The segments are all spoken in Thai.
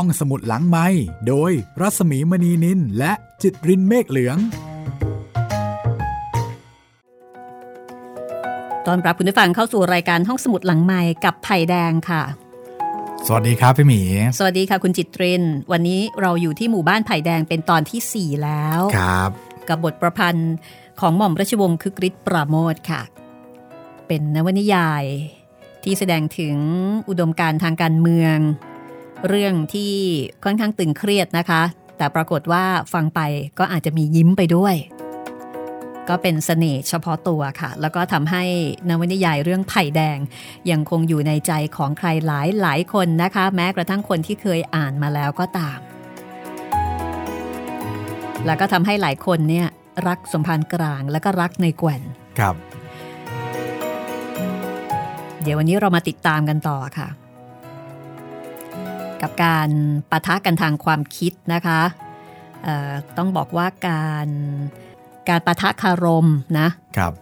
ห้องสมุดหลังไม้โดยรัสมีมณีนินและจิตรินเมฆเหลือง ตอนรับคุณผู้ฟังเข้าสู่รายการห้องสมุดหลังไม้กับไผ่แดงค่ะ สวัสดีครับพี่หมี สวัสดีค่ะคุณจิตริน วันนี้เราอยู่ที่หมู่บ้านไผ่แดงเป็นตอนที่ 4 แล้ว ครับ กับบทประพันธ์ของหม่อมราชวงศ์คึกฤทธิ์ปราโมทค่ะ เป็นนวนิยายที่แสดงถึงอุดมการณ์ทางการเมือง เรื่องที่ค่อนข้างตึงเครียดนะคะ แต่ปรากฏว่าฟังไปก็อาจจะมียิ้มไปด้วย ก็เป็นเสน่ห์เฉพาะตัวค่ะ แล้วก็ทำให้นวนิยายเรื่องไผ่แดง ยังคงอยู่ในใจของใครหลายหลายคนนะคะ แม้กระทั่งคนที่เคยอ่านมาแล้วก็ตาม แล้วก็ทำให้หลายคนเนี่ยรักสมภารกลางแล้วก็รักในแกว่นครับ เดี๋ยววันนี้เรามาติดตามกันต่อค่ะ กับการปะทะกันทางความคิดนะคะเอ่อต้องบอกว่าการการปะทะคารมนะครับ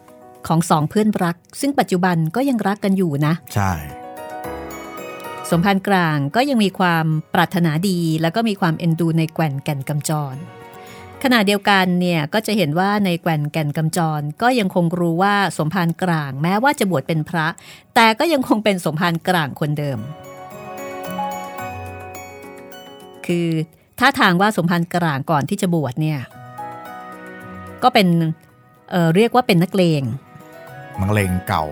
ของสองเพื่อนรัก ซึ่งปัจจุบันก็ยังรักกันอยู่นะ ใช่ สมพันธ์กลางก็ยังมีความปรารถนาดี แล้วก็มีความเอ็นดูในแก่นแก่นกำจร ขณะเดียวกันเนี่ยก็จะเห็นว่าในแก่นแก่นกำจร ก็ยังคงรู้ว่าสมภารกลาง แม้ว่าจะบวชเป็นพระ แต่ก็ยังคงเป็นสมภารกลางคนเดิม คือท่าทางว่าสมภารกลางก่อนที่จะบวชเนี่ย ก็เป็นเอ่อเรียกว่าเป็นนักเลงนักเลงเก่า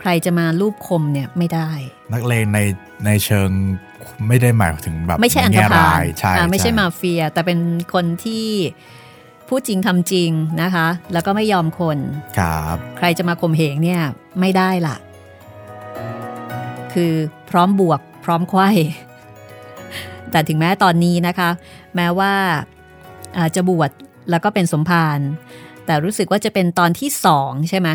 ใครจะมาลูบคมเนี่ยไม่ได้ นักเลงในในเชิงไม่ได้หมายถึงแบบไม่ใช่อันธแง่พาร้าลยใช่อ่าไม่ใช่มาเฟีย แต่เป็นคนที่พูดจริงทำจริงนะคะ แล้วก็ไม่ยอมคนครับใครจะมาข่มเหงเนี่ยไม่ได้ล่ะ คือพร้อมบวกพร้อมไขว้ แต่ถึงแม้ตอนนี้นะคะ แม้ว่าอ่าจะบวชแล้วก็เป็นสมภารแต่รู้สึกว่าจะเป็นตอนที่สองใช่ไหม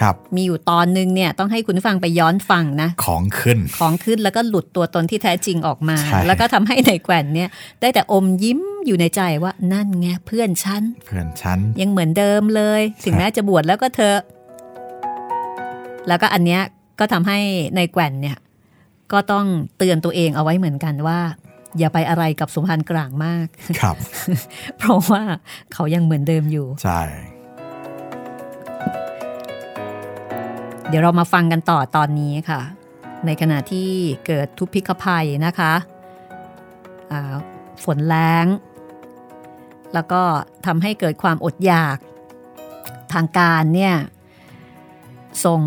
ครับ มีอยู่ตอนนึงเนี่ยต้องให้คุณผู้ฟังไปย้อนฟังนะ ของขึ้น ของขึ้นแล้วก็หลุดตัวตนที่แท้จริงออกมาใช่แล้วก็ทำให้ในแกว่นเนี่ย ได้แต่อมยิ้มอยู่ในใจว่านั่นไงเพื่อนฉัน เพื่อนฉัน ยังเหมือนเดิมเลย ถึงแม้จะบวชแล้วก็เธอะแล้วก็อันเนี้ยก็ทำให้ในแกว่นเนี่ย ก็ต้องเตือนตัวเองเอาไว้เหมือนกันว่า อย่าไปอะไรกับสมพันธ์กลางมาก ครับ เพราะว่าเขายังเหมือนเดิมอยู่ ใช่ เดี๋ยวเรามาฟังกันต่อตอนนี้ค่ะ ในขณะที่เกิดทุพพิกภัยนะคะอ่าฝนแล้งแล้วก็ทำให้เกิดความอดอยาก ทางการเนี่ยส่ง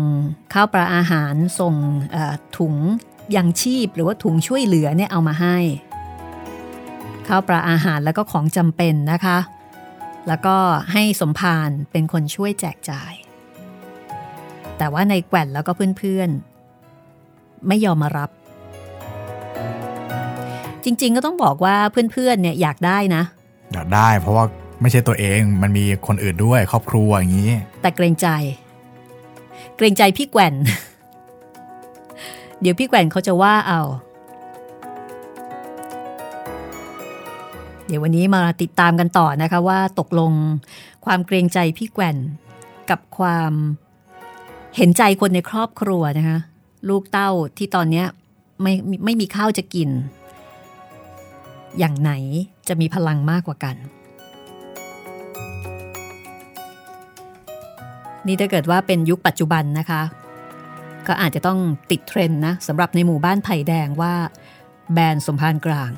ข้าวปลาอาหารส่งเอ่อถุง ยังชีพหรือว่าถุงช่วยเหลือเนี่ยเอามาให้ ข้าวปลาอาหารแล้วก็ของจำเป็นนะคะ แล้วก็ให้สมภารเป็นคนช่วยแจกจ่าย แต่ว่าในแกว่นแล้วก็เพื่อนๆ ไม่ยอมมารับ จริงๆก็ต้องบอกว่าเพื่อนๆเนี่ยอยากได้นะ อยากได้เพราะว่าไม่ใช่ตัวเองมันมีคนอื่นด้วยครอบครัวอย่างนี้ แต่เกรงใจ เกรงใจพี่แกว่น เดี๋ยวพี่แกว่นเขาจะว่าเอา เดี๋ยววันนี้มาติดตามกันต่อนะคะว่าตกลงความเกรงใจพี่แกว่นกับความเห็นใจคนในครอบครัวนะคะลูกเต้าที่ตอนนี้ไม่ไม่มีข้าวจะกิน อย่างไหนจะมีพลังมากกว่ากัน นี่ถ้าเกิดว่าเป็นยุคปัจจุบันนะคะ ก็อาจจะต้องติดเทรนด์นะสำหรับในหมู่บ้านไผ่แดงว่า แบรนด์สมภารกลาง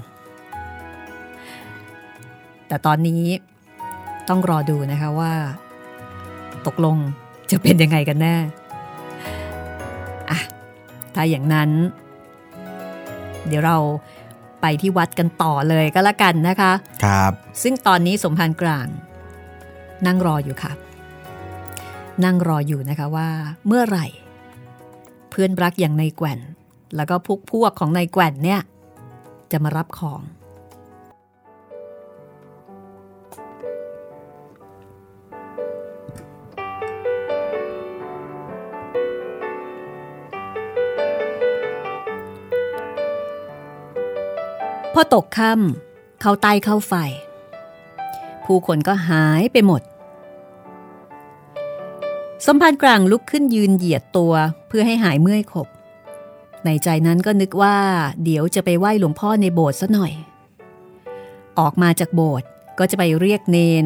แต่ตอนนี้ต้องรอดูนะคะว่า ตกลงจะเป็นยังไงกันแน่อะถ้าอย่างนั้น เดี๋ยวเราไปที่วัดกันต่อเลยก็แล้วกันนะคะ ครับ ซึ่งตอนนี้สมภารกลาง นั่งรออยู่ค่ะ นั่งรออยู่นะคะว่าเมื่อไหร่ เพื่อนรักอย่างนายแกว่น แล้วก็พวกพวกของนายแกว่นเนี่ย จะมารับของ พอตกค่ำเข้าใต้เข้าไฟ ผู้คนก็หายไปหมด สมภารกลางลุกขึ้นยืนเหยียดตัวเพื่อให้หายเมื่อยขบ ในใจนั้นก็นึกว่า เดี๋ยวจะไปไหว้หลวงพ่อในโบสถ์ซะหน่อย ออกมาจากโบสถ์ก็จะไปเรียกเนน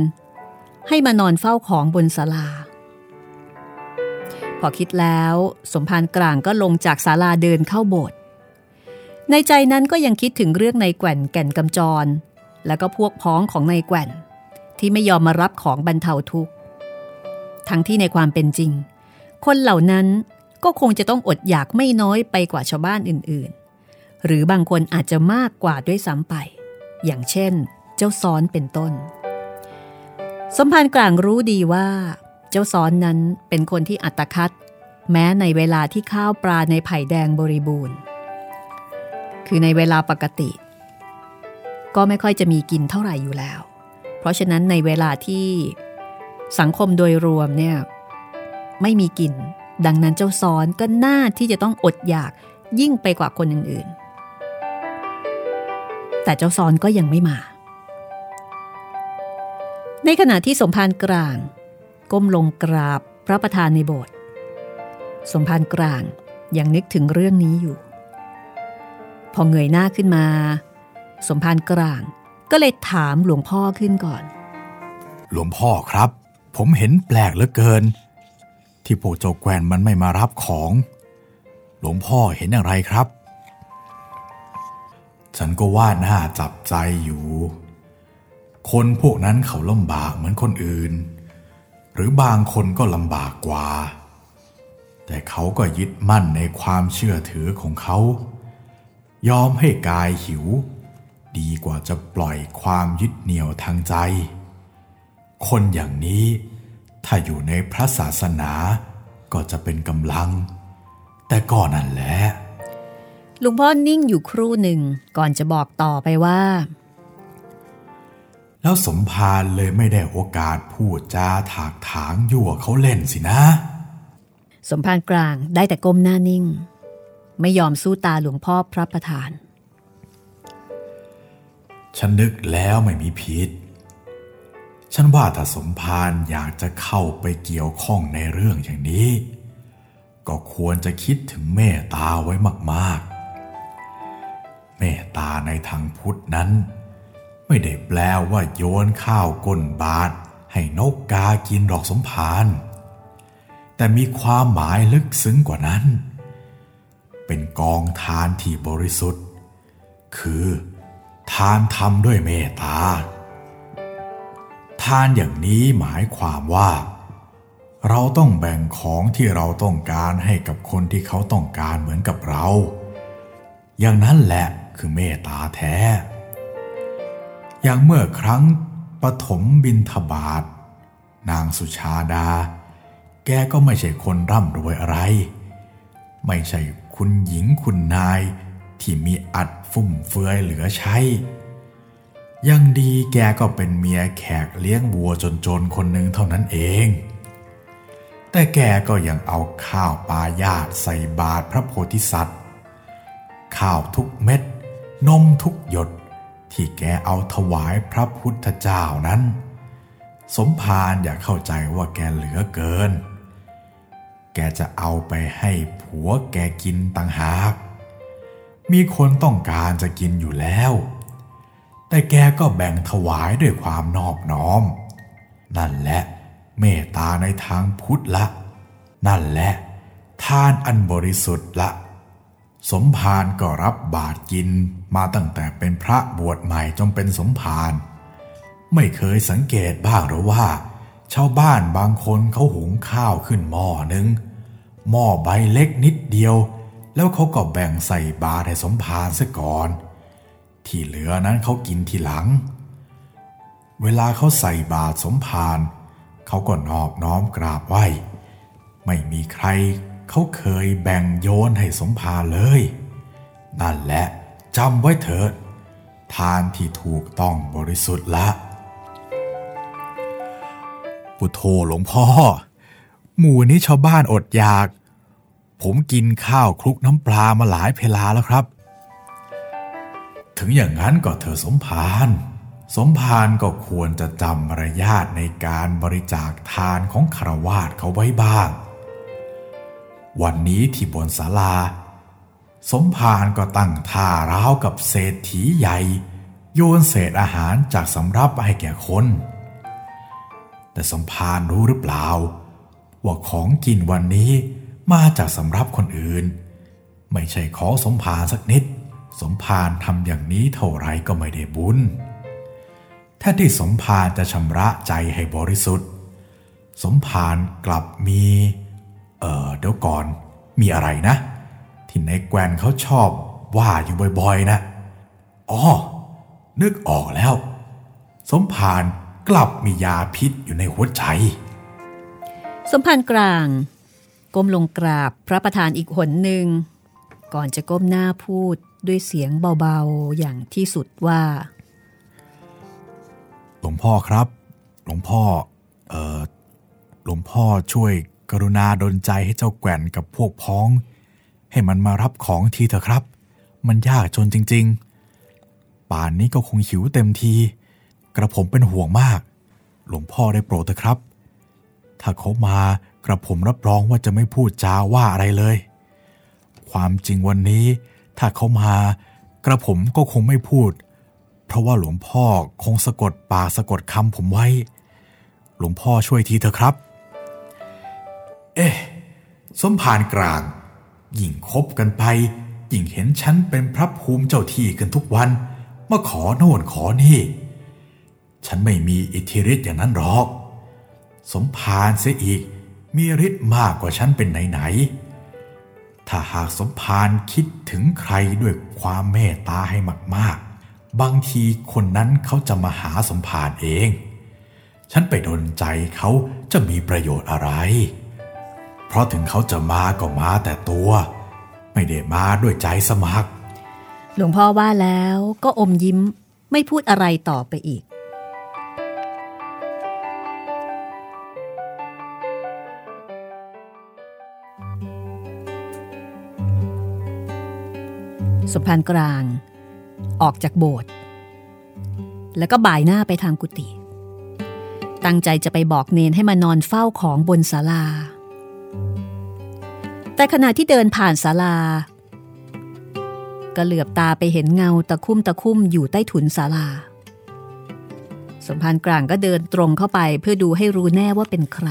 ให้มานอนเฝ้าของบนศาลา พอคิดแล้วสมภารกลางก็ลงจากศาลาเดินเข้าโบสถ์ในใจนั้นก็ยังคิดถึงเรื่องในแก่นแก่นกำจร แล้วก็พวกพ้องของในแก่น ที่ไม่ยอมมารับของบรรเทาทุกข์ ทั้งที่ในความเป็นจริง คนเหล่านั้นก็คงจะต้องอดอยากไม่น้อยไปกว่าชาวบ้านอื่นๆ หรือบางคนอาจจะมากกว่าด้วยซ้ำไป อย่างเช่น เจ้าซ้อนเป็นต้น สมภารกลางรู้ดีว่า เจ้าซ้อนนั้นเป็นคนที่อัตคัดแม้ในเวลาที่ข้าวปลาในไผ่แดงบริบูรณ์ คือในเวลาปกติ ก็ไม่ค่อยจะมีกินเท่าไหร่อยู่แล้ว เพราะฉะนั้นในเวลาที่ สังคมโดยรวมเนี่ยไม่มีกิน ดังนั้นเจ้าซ้อนก็น่าที่จะต้องอดอยากยิ่งไปกว่าคนอื่นๆ แต่เจ้าซ้อนก็ยังไม่มา ในขณะที่สมภารกลาง ก้มลงกราบพระประธานในโบสถ์สมภารกลางยังนึกถึงเรื่องนี้อยู่ พอเงยหน้าขึ้นมา สมภารกลางก็เลยถามหลวงพ่อขึ้นก่อน หลวงพ่อครับ ผมเห็นแปลกเหลือเกิน ที่พวกเจ้าแกวนมันไม่มารับของ หลวงพ่อเห็นอะไรครับ ฉันก็ว่าน่าจับใจอยู่ คนพวกนั้นเขาลำบากเหมือนคนอื่น หรือบางคนก็ลำบากกว่า แต่เขาก็ยึดมั่นในความเชื่อถือของเขา ยอมให้กายหิว ดีกว่าจะปล่อยความยึดเหนี่ยวทางใจ คนอย่างนี้ถ้าอยู่ในพระศาสนาก็จะเป็นกำลัง แต่ก่อนนั่นแหละลุงพ่อนิ่งอยู่ครู่หนึ่งก่อนจะบอกต่อไปว่า แล้วสมภารเลยไม่ได้โอกาสพูดจาถากถางยั่วเขาเล่นสินะ สมภารกลางได้แต่ก้มหน้านิ่ง ไม่ยอมสู้ตาหลวงพ่อพระประธาน ฉันนึกแล้วไม่มีผิด ฉันว่าถ้าสมภารอยากจะเข้าไปเกี่ยวข้องในเรื่องอย่างนี้ ก็ควรจะคิดถึงเมตตาไว้มากๆ เมตตาในทางพุทธนั้น ไม่ได้แปลว่าโยนข้าวก้นบาทให้นกกากินหรอกสมภารแต่มีความหมายลึกซึ้งกว่านั้น เป็นกองทานที่บริสุทธิ์ คือทานทำด้วยเมตตา ทานอย่างนี้หมายความว่า เราต้องแบ่งของที่เราต้องการให้กับคนที่เขาต้องการเหมือนกับเรา อย่างนั้นแหละคือเมตตาแท้ อย่างเมื่อครั้งปฐมบินทบาท นางสุชาดา แกก็ไม่ใช่คนร่ำรวยอะไร ไม่ใช่คุณหญิงคุณนายที่มีอัดฟุ่มเฟือยเหลือใช้ ยังดีแกก็เป็นเมียแขกเลี้ยงวัวจนๆคนหนึ่งเท่านั้นเอง แต่แกก็ยังเอาข้าวปลายาตใส่บาตรพระโพธิสัตว์ ข้าวทุกเม็ด นมทุกหยด ที่แกเอาถวายพระพุทธเจ้านั้น สมภารอย่าเข้าใจว่าแกเหลือเกิน แกจะเอาไปให้ผัวแกกินต่างหาก มีคนต้องการจะกินอยู่แล้ว แต่แกก็แบ่งถวายด้วยความนอบน้อม นั่นแหละเมตตาในทางพุทธละ นั่นแหละทานอันบริสุทธิ์ละ สมภารก็รับบาตรกินมาตั้งแต่เป็นพระบวชใหม่จนเป็นสมภารไม่เคยสังเกตบ้างหรือว่า ชาวบ้านบางคนเขาหุงข้าวขึ้นหม้อหนึ่งหม้อใบเล็กนิดเดียว แล้วเขาก็แบ่งใส่บาตรให้สมภารซะก่อน ที่เหลือนั้นเขากินทีหลัง เวลาเขาใส่บาตรสมภารเขาก็นอบน้อมกราบไหว้ ไม่มีใครเขาเคยแบ่งโยนให้สมภารเลย นั่นแหละจำไว้เถิด ทานที่ถูกต้องบริสุทธิ์ละปุโธหลวงพ่อ หมู่นี้ชาวบ้านอดอยาก ผมกินข้าวคลุกน้ำปลามาหลายเพลาแล้วครับ ถึงอย่างนั้นก็เธอสมภารสมภารก็ควรจะจำมารยาทในการบริจาคทานของคารวาสเขาไว้บ้าง วันนี้ที่บนศาลา สมภารก็ตั้งท่าร้าวกับเศรษฐีใหญ่ โยนเศษอาหารจากสำรับให้แก่คน แต่สมภารรู้หรือเปล่า ว่าของกินวันนี้มาจากสำรับคนอื่น ไม่ใช่ของสมภารสักนิด สมภารทำอย่างนี้เท่าไรก็ไม่ได้บุญแท้ที่สมภารจะชำระใจให้บริสุทธิ์ สมภารกลับมี เออเดี๋ยวก่อน มีอะไรนะ ที่ในแกวนเขาชอบว่าอยู่บ่อยๆนะอ๋อนึกออกแล้ว สมภารกลับมียาพิษอยู่ในหัวใจ สมภารกลางก้มลงกราบพระประธานอีกหนหนึ่ง ก่อนจะก้มหน้าพูด ด้วยเสียงเบาๆอย่างที่สุดว่า หลวงพ่อครับ หลวงพ่อเออหลวงพ่อช่วยกรุณาดลใจให้เจ้าแก่นกับพวกพ้อง ให้มันมารับของทีเถอะครับ มันยากจนจริง ๆ ป่านนี้ก็คงหิวเต็มที กระผมเป็นห่วงมาก หลวงพ่อได้โปรดเถอะครับ ถ้าเขามากระผมรับรองว่าจะไม่พูดจาว่าอะไรเลย ความจริงวันนี้ ถ้าเขามากระผมก็คงไม่พูด เพราะว่าหลวงพ่อคงสะกดปากสะกดคำผมไว้ หลวงพ่อช่วยทีเถอะครับ เอ๊ะสมภารกลางยิ่งคบกันไปยิ่งเห็นฉันเป็นพระภูมิเจ้าที่กันทุกวัน มาขอโน่นขอนี่ ฉันไม่มีอิทธิฤทธิ์อย่างนั้นหรอก สมภารเสียอีกมีฤทธิ์มากกว่าฉันเป็นไหนๆ ถ้าหากสมภารคิดถึงใครด้วยความเมตตาให้มากๆ บางทีคนนั้นเขาจะมาหาสมภารเอง ฉันไปดนใจเขาจะมีประโยชน์อะไร เพราะถึงเขาจะมาก็มาแต่ตัว ไม่ได้มาด้วยใจสมัคร หลวงพ่อว่าแล้วก็อมยิ้มไม่พูดอะไรต่อไปอีก สมภารกลาง ออกจากโบสถ์แล้วก็บ่ายหน้าไปทางกุฏิตั้งใจจะไปบอกเนนให้มานอนเฝ้าของบนศาลา แต่ขณะที่เดินผ่านศาลา ก็เหลือบตาไปเห็นเงาตะคุ่มตะคุ่มอยู่ใต้ถุนศาลา สมภารกลางก็เดินตรงเข้าไปเพื่อดูให้รู้แน่ว่าเป็นใคร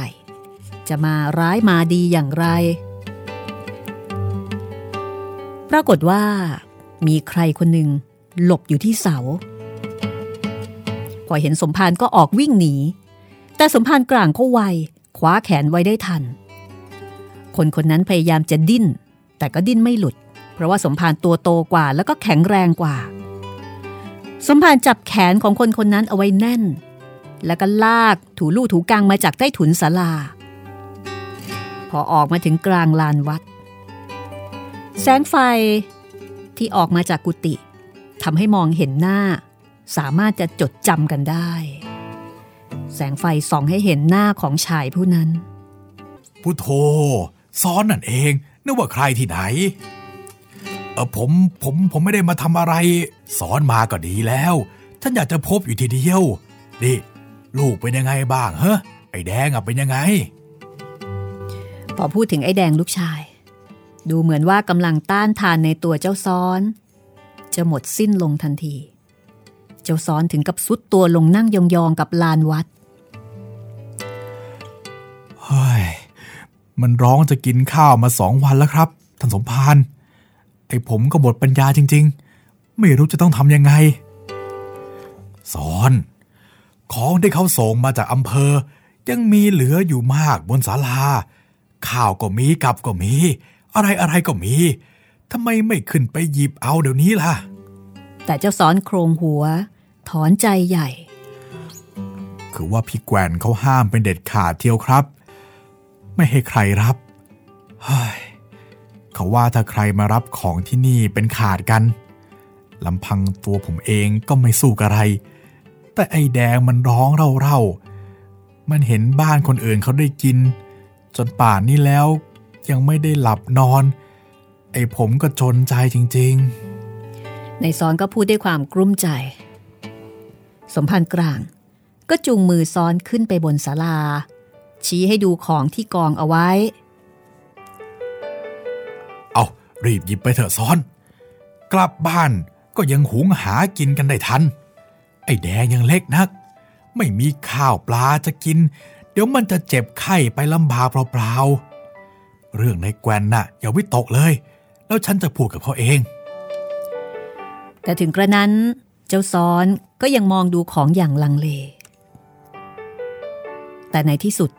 จะมาร้ายมาดีอย่างไร ปรากฏว่า มีใครคนหนึ่งหลบอยู่ที่เสา พอเห็นสมภารก็ออกวิ่งหนี แต่สมภารกลางก็ไวคว้าแขนไว้ได้ทัน คนคนนั้นพยายามจะดิ้น แต่ก็ดิ้นไม่หลุด เพราะว่าสมภารตัวโตกว่าแล้วก็แข็งแรงกว่า สมภารจับแขนของคนคนนั้นเอาไว้แน่น แล้วก็ลากถูลู่ถูกลางมาจากใต้ถุนศาลา พอออกมาถึงกลางลานวัด แสงไฟ ที่ออกมาจากกุฏิทำให้มองเห็นหน้า สามารถจะจดจำกันได้ แสงไฟส่องให้เห็นหน้าของชายผู้นั้น พุโทโธซ้อนนั่นเองนึกว่าใครที่ไหนเออผมผมผมไม่ได้มาทำอะไรสอนมาก็ดีแล้วฉันอยากจะพบอยู่ทีเดียวนี่ลูกเป็นยังไงบ้างเฮ้ไอ้แดงอะเป็นยังไง พอพูดถึงไอ้แดงลูกชาย ดูเหมือนว่ากำลังต้านทานในตัวเจ้าซ้อน จะหมดสิ้นลงทันที เจ้าซ้อนถึงกับสุดตัวลงนั่งยองๆกับลานวัดเฮ้ยมันร้องจะกินข้าวมาสองวันแล้วครับท่านสมภารไอ้ผมก็หมดปัญญาจริง ๆ ไม่รู้จะต้องทำยังไงสอนของที่เขาส่งมาจากอำเภอ ยังมีเหลืออยู่มากบนศาลาข้าวก็มีกับก็มี อะไรอะไรก็มีทำไมไม่ขึ้นไปหยิบเอาเดี๋ยวนี้ล่ะ แต่เจ้าซ้อนโครงหัว ถอนใจใหญ่ คือว่าพี่แกวนเขาห้ามเป็นเด็ดขาดเที่ยวครับ ไม่ให้ใครรับเฮ้ยเขาว่าถ้าใครมารับของที่นี่เป็นขาดกันลำพังตัวผมเองก็ไม่สู้กับอะไร แต่ไอ้แดงมันร้องเร่าๆมันเห็นบ้านคนอื่นเขาได้กิน จนป่านนี้แล้ว ยังไม่ได้หลับนอน ไอ้ผมก็จนใจจริงในซ้อนก็พูดด้วยความกลุ้มใจ สมพันธ์กลาง ก็จูงมือซ้อนขึ้นไปบนศาลา ชี้ให้ดูของที่กองเอาไว้ๆเอารีบหยิบไปเถอะซ้อน กลับบ้านก็ยังหุงหากินกันได้ทัน ไอ้แดงยังเล็กนัก ไม่มีข้าวปลาจะกิน เดี๋ยวมันจะเจ็บไข้ไปลำบากเปล่าๆ เรื่องในแกวนน่ะอย่าวิตกเลย แล้วฉันจะพูดกับเขาเอง แต่ถึงกระนั้นเจ้าซ้อนก็ยังมองดูของอย่างลังเล แต่ในที่สุด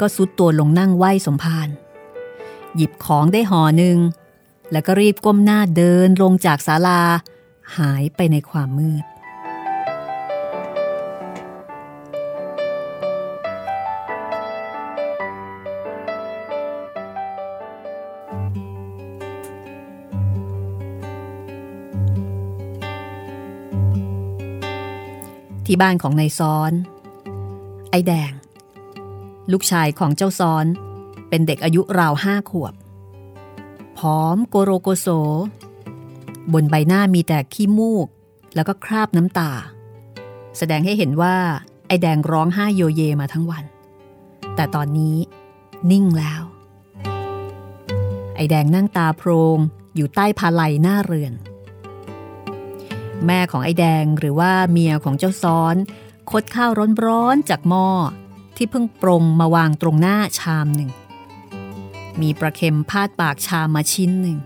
ก็ซุดตัวลงนั่งไหวสมภารหยิบของได้ห่อหนึ่ง แล้วก็รีบก้มหน้าเดินลงจากศาลา หายไปในความมืด ที่บ้านของนายซ้อน ไอแดง ลูกชายของเจ้าซ้อน เป็นเด็กอายุราวห้าขวบผอมโกโรโกโซ บนใบหน้ามีแต่ขี้มูก แล้วก็คราบน้ำตา แสดงให้เห็นว่า ไอแดงร้องไห้โยเยมาทั้งวัน แต่ตอนนี้นิ่งแล้ว ไอแดงนั่งตาโพรงอยู่ใต้พาลัยหน้าเรือน แม่ของไอ้แดงหรือว่าเมียของเจ้าซ้อน คดข้าวร้อนๆจากหม้อที่เพิ่งปรงมาวางตรงหน้าชามหนึ่ง มีประเค็มพาดปากชามมาชิ้นหนึ่ง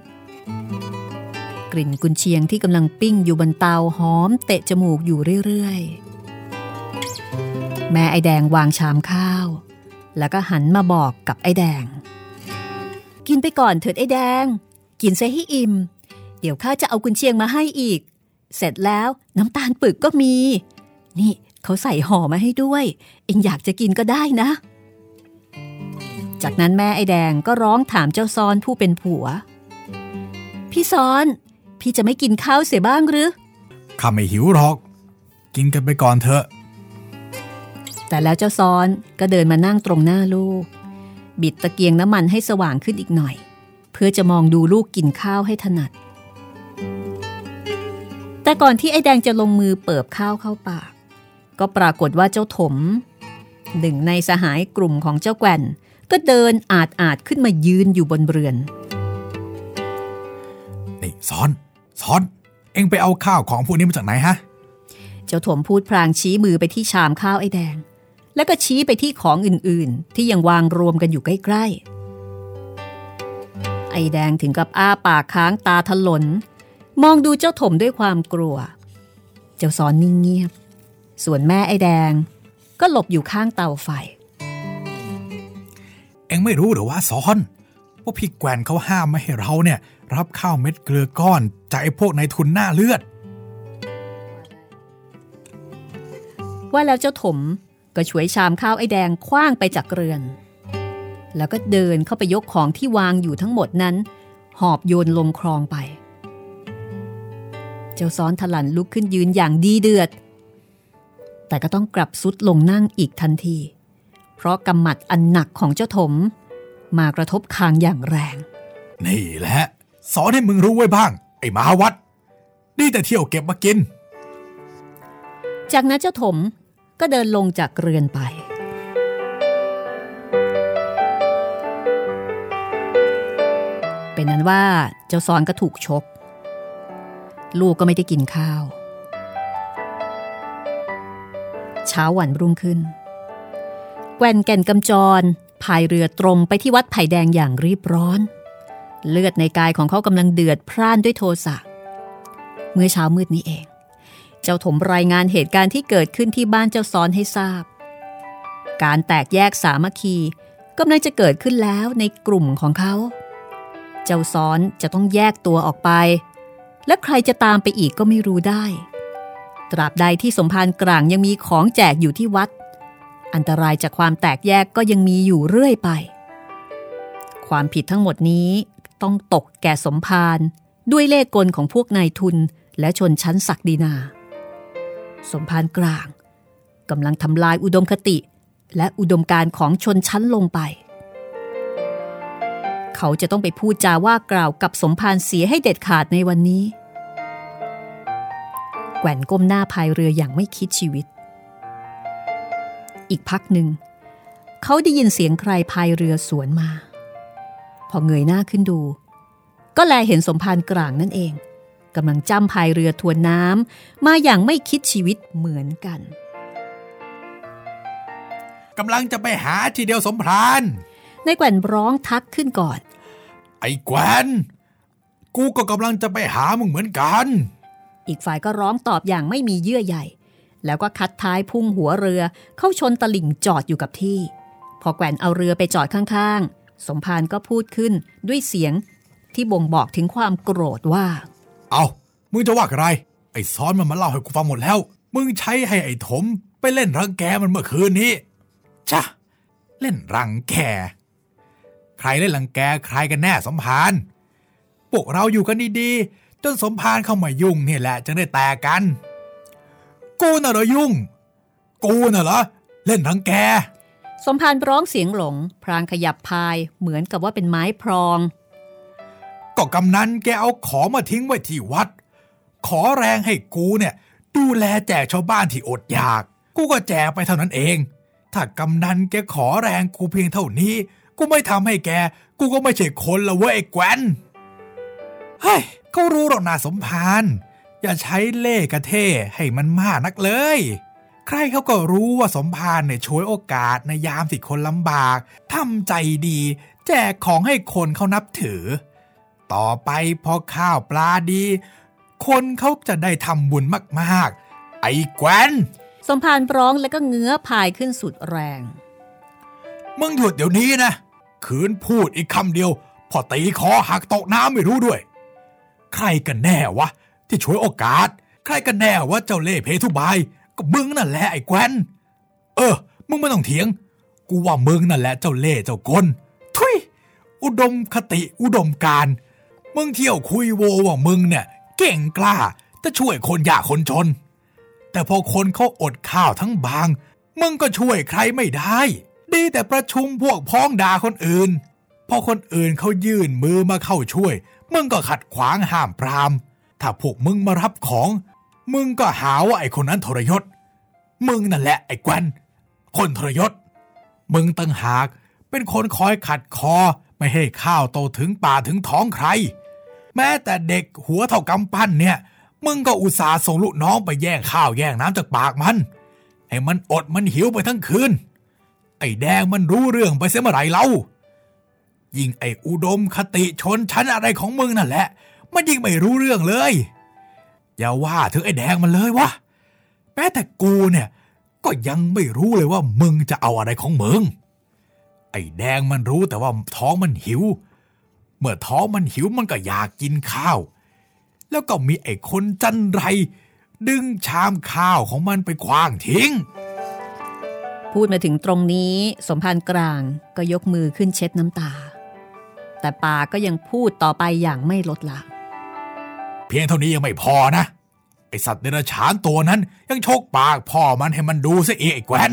กลิ่นกุนเชียงที่กำลังปิ้งอยู่บนเตาหอมเตะจมูกอยู่เรื่อยๆ แม่ไอแดงวางชามข้าว แล้วก็หันมาบอกกับไอแดง กินไปก่อนเถิดไอแดง กินซะให้อิ่ม เดี๋ยวข้าจะเอากุนเชียงมาให้อีก เสร็จแล้วน้ำตาลปึกก็มี นี่เขาใส่ห่อมาให้ด้วย เองอยากจะกินก็ได้นะ จากนั้นแม่ไอแดงก็ร้องถามเจ้าซ้อนผู้เป็นผัว พี่ซ้อน พี่จะไม่กินข้าวเสียบ้างหรือข้าไม่หิวหรอก กินกันไปก่อนเถอะ แต่แล้วเจ้าซ้อนก็เดินมานั่งตรงหน้าลูก บิดตะเกียงน้ำมันให้สว่างขึ้นอีกหน่อย เพื่อจะมองดูลูกกินข้าวให้ถนัด แต่ก่อนที่ไอ้แดงจะลงมือเปิบข้าวเข้าปาก ก็ปรากฏว่าเจ้าถม หนึ่งในสหายกลุ่มของเจ้าแกว่นก็เดินอาจอาจขึ้นมายืนอยู่บนเรือนนี่ซ้อนซ้อน เอ็งไปเอาข้าวของพวกนี้มาจากไหนฮะ เจ้าถมพูดพลางชี้มือไปที่ชามข้าวไอ้แดง แล้วก็ชี้ไปที่ของอื่นๆ ที่ยังวางรวมกันอยู่ใกล้ๆ ไอ้แดงถึงกับอ้าปากค้างตาถลน มองดูเจ้าถมด้วยความกลัว เจ้าซ้อนนิ่งเงียบ ส่วนแม่ไอ้แดง ก็หลบอยู่ข้างเตาไฟ เอ็งไม่รู้หรือว่าซ้อนว่าพี่แกวนเขาห้ามไม่ให้เราเนี่ย รับข้าวเม็ดเกลือก้อนจากไอ้พวกนายทุนหน้าเลือด ว่าแล้วเจ้าถมก็ฉวยชามข้าวไอ้แดงคว้างไปจากเรือน แล้วก็เดินเข้าไปยกของที่วางอยู่ทั้งหมดนั้น หอบโยนลงคลองไปเจ้าซ้อนถลันลุกขึ้นยืนอย่างดีเดือด แต่ก็ต้องกลับซุดลงนั่งอีกทันที เพราะกำหมัดอันหนักของเจ้าถม มากระทบคางอย่างแรง นี่แหละสอนให้มึงรู้ไว้บ้าง ไอ้มหาวัด นี่แต่เที่ยวเก็บมากิน จากนั้นเจ้าถมก็เดินลงจากเรือนไปเป็นนั้นว่าเจ้าซอนก็ถูกชก ลูกก็ไม่ได้กินข้าว เช้าวันรุ่งขึ้น แกวนแก่นกำจรพายเรือตรงไปที่วัดไผ่แดงอย่างรีบร้อน เลือดในกายของเขากำลังเดือดพร่านด้วยโทสะเมื่อเช้ามืดนี้เอง เจ้าถมรายงานเหตุการณ์ที่เกิดขึ้นที่บ้านเจ้าซ้อนให้ทราบ การแตกแยกสามัคคีกำลังจะเกิดขึ้นแล้วในกลุ่มของเขา เจ้าซ้อนจะต้องแยกตัวออกไป และใครจะตามไปอีกก็ไม่รู้ได้ ตราบใดที่สมภารกลางยังมีของแจกอยู่ที่วัด อันตรายจากความแตกแยกก็ยังมีอยู่เรื่อยไป ความผิดทั้งหมดนี้ต้องตกแก่สมภารด้วยเล่กลของพวกนายทุนและชนชั้นศักดินา สมภารกลางกำลังทำลายอุดมคติและอุดมการของชนชั้นลงไป เขาจะต้องไปพูดจาว่ากล่าวกับสมภารเสียให้เด็ดขาดในวันนี้ แกว่นก้มหน้าพายเรืออย่างไม่คิดชีวิต อีกพักหนึ่ง เขาได้ยินเสียงใครพายเรือสวนมา พอเงยหน้าขึ้นดู ก็แลเห็นสมภารกลางนั่นเองกำลังจ้ำพายเรือทวนน้ำมาอย่างไม่คิดชีวิตเหมือนกันกำลังจะไปหาทีเดียวสมพรานในแกวนร้องทักขึ้นก่อน ไอ้แกวนกูก็กำลังจะไปหามึงเหมือนกัน อีกฝ่ายก็ร้องตอบอย่างไม่มีเยื่อใหญ่ แล้วก็คัดท้ายพุ่งหัวเรือเข้าชนตลิ่งจอดอยู่กับที่ พอแกวนเอาเรือไปจอดข้างๆ สมภารก็พูดขึ้นด้วยเสียงที่บ่งบอกถึงความโกรธว่า เอามึงจะว่าอะไร ไอ้ซ้อนมันมาเล่าให้กูฟังหมดแล้ว มึงใช้ให้ไอ้ถมไปเล่นรังแกมันเมื่อคืนนี้จ้ะเล่นรังแก ใครเล่นรังแกใครกันแน่สมภารพวกเราอยู่กันดีๆ จนสมภารเข้ามายุ่งนี่แหละจึงได้แตกกัน กูน่ะเหรอยุ่ง กูน่ะเหรอเล่นรังแก สมภารร้องเสียงหลง พรางขยับพายเหมือนกับว่าเป็นไม้พรองก็กำนันแกเอาของมาทิ้งไว้ที่วัด ขอแรงให้กูเนี่ย ดูแลแจกชาวบ้านที่อดอยาก กูก็แจกไปเท่านั้นเอง ถ้ากำนันแกขอแรงกูเพียงเท่านี้ กูไม่ทำให้แก กูก็ไม่ใช่คนละเว้ยไอ้แกวนเฮ้ยเขารู้หรอกนาสมพานอย่าใช้เล่กระเท่ให้มันมากนักเลย ใครเขาก็รู้ว่าสมพานเนี่ยช่วยโอกาสในยามที่คนลำบากทำใจดี แจกของให้คนเขานับถือ ต่อไปพอข้าวปลาดี คนเขาจะได้ทำบุญมากๆ ไอ้แกวนสมภารร้องแล้วก็เงื้อพายขึ้นสุดแรง มึงหยุดเดี๋ยวนี้นะ คืนพูดอีกคำเดียว พอตีคอหักตกน้ำไม่รู้ด้วย ใครกันแน่วะ ที่ช่วยโอกาส ใครกันแน่ว่าเจ้าเล่เพทุบาย ก็มึงนั่นแหละไอ้แกวนเออ มึงไม่ต้องเถียง กูว่ามึงนั่นแหละเจ้าเล่เจ้ากลทุยอุดมคติอุดมการ มึงเที่ยวคุยโวว่ามึงเนี่ย เก่งกล้าจะช่วยคนยากคนจน แต่พอคนเขาอดข้าวทั้งบาง มึงก็ช่วยใครไม่ได้ ดีแต่ประชุมพวกพ้องด่าคนอื่น พอคนอื่นเขายื่นมือมาเข้าช่วย มึงก็ขัดขวางห้ามปราม ถ้าพวกมึงมารับของ มึงก็หาว่าไอ้คนนั้นทรยศ มึงนั่นแหละไอ้กวนคนทรยศ มึงตั้งหากเป็นคนคอยขัดคอไม่ให้ข้าวโตถึงป่าถึงท้องใคร แม้แต่เด็กหัวเท่ากำปั้นเนี่ย มึงก็อุตส่าห์ส่งลูกน้องไปแย่งข้าวแย่งน้ำจากปากมัน ให้มันอดมันหิวไปทั้งคืน ไอ้แดงมันรู้เรื่องไปเสียเมื่อไรเล่ายิ่งไอ้อุดมคติชนชั้นอะไรของมึงนั่นแหละ มันยิ่งไม่รู้เรื่องเลย อย่าว่าถึงไอ้แดงมันเลยวะแม้แต่กูเนี่ย ก็ยังไม่รู้เลยว่ามึงจะเอาอะไรของมึง ไอ้แดงมันรู้แต่ว่าท้องมันหิว เมื่อท้องมันหิวมันก็อยากกินข้าว แล้วก็มีไอ้คนจันไร ดึงชามข้าวของมันไปคว้างทิ้ง พูดมาถึงตรงนี้สมภารกลางก็ยกมือขึ้นเช็ดน้ำตา แต่ปาก็ยังพูดต่อไปอย่างไม่ลดละ เพียงเท่านี้ยังไม่พอนะ ไอสัตว์เดรัจฉานตัวนั้นยังโชกปากพ่อมันให้มันดูซะเองไอ้แกวน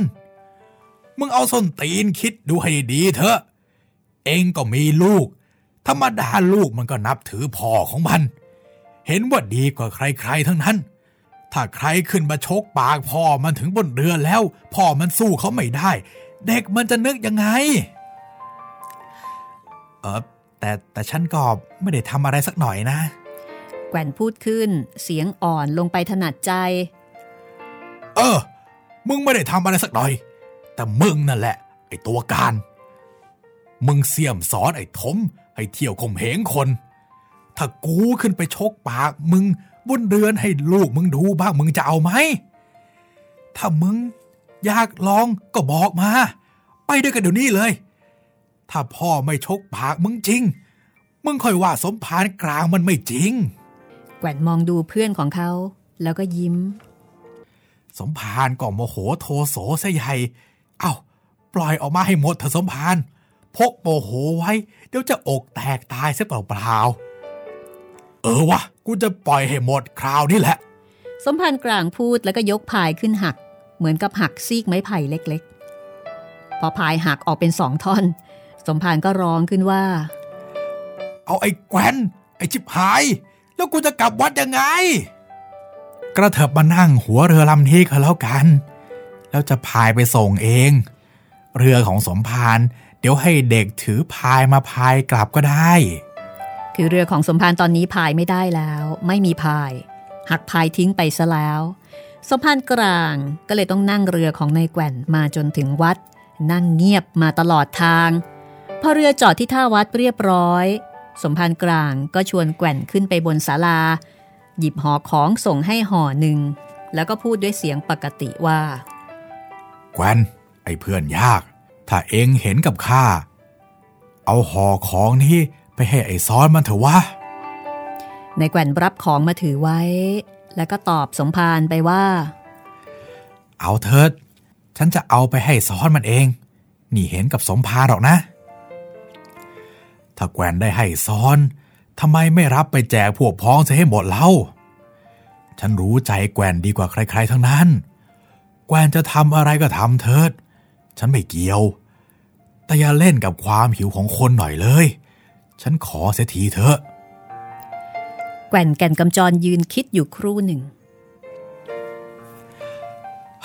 มึงเอาส้นตีนคิดดูให้ดีเถอะ เองก็มีลูก ธรรมดาลูกมันก็นับถือพ่อของมัน เห็นว่าดีกว่าใครๆทั้งนั้น ถ้าใครขึ้นมาชกปากพ่อมันถึงบนเรือแล้ว พ่อมันสู้เขาไม่ได้ เด็กมันจะนึกยังไง เออแต่แต่ฉันก็ไม่ได้ทำอะไรสักหน่อยนะ แกวนพูดขึ้น เสียงอ่อนลงไปถนัดใจ เออ มึงไม่ได้ทำอะไรสักหน่อย แต่มึงนั่นแหละ ไอ้ตัวการ มึงเสี่ยมสอนไอ้ทมให้เที่ยวข่มเหงคน ถ้ากูขึ้นไปชกปากมึง บนเรือนให้ลูกมึงดูบ้างมึงจะเอาไหม ถ้ามึงอยากลองก็บอกมา ไปด้วยกันเดี๋ยวนี้เลย ถ้าพ่อไม่ชกปากมึงจริง มึงค่อยว่าสมภารกลางมันไม่จริง แกวนมองดูเพื่อนของเขา แล้วก็ยิ้ม สมภารก็โมโหโทโสเสียใหญ่เอา้า ปล่อยออกมาให้หมดเถอะสมภารพกโมโหไว้ เดี๋ยวจะอกแตกตายเสียเปล่าๆเออวะกูจะปล่อยให้หมดคราวนี้แหละ สมพันธ์กลางพูดแล้วก็ยกพายขึ้นหัก เหมือนกับหักซีกไม้ไผ่เล็กๆ พอพายหักออกเป็นสองท่อน สมพันธ์ก็ร้องขึ้นว่า เอาไอ้แกวนไอ้ชิบหาย แล้วกูจะกลับวัดยังไง กระเถิบมานั่งหัวเรือลำนี้ก็แล้วกัน แล้วจะพายไปส่งเอง เรือของสมภารเดี๋ยวให้เด็กถือพายมาพายกลับก็ได้ คือเรือของสมภารตอนนี้พายไม่ได้แล้ว ไม่มีพายหักพายทิ้งไปซะแล้ว สมภารกลางก็เลยต้องนั่งเรือของนายแก่นมาจนถึงวัด นั่งเงียบมาตลอดทาง พอเรือจอดที่ท่าวัดเรียบร้อย สมภารกลางก็ชวนแก่นขึ้นไปบนศาลา หยิบห่อของส่งให้ห่อหนึ่ง แล้วก็พูดด้วยเสียงปกติว่าแกวนไอ้เพื่อนยาก ถ้าเองเห็นกับข้าเอาห่อของนี้ ไปให้ไอ้ซ้อนมันเถอะวะในแก่นรับของมาถือไว้ แล้วก็ตอบสมภารไปว่า เอาเถิด ฉันจะเอาไปให้ซ้อนมันเอง นี่เห็นกับสมภารหรอกนะ ถ้าแกวนได้ให้ซ้อนทำไมไม่รับไปแจกพวกพ้องจะให้หมดเล่า ฉันรู้ใจแกวนดีกว่าใคร ๆ ทั้งนั้น แกวนจะทำอะไรก็ทำเถิด ฉันไม่เกี่ยว แต่อย่าเล่นกับความหิวของคนหน่อยเลย ฉันขอเสียทีเถอะ แก่นแก่นกำจรยืนคิดอยู่ครู่หนึ่ง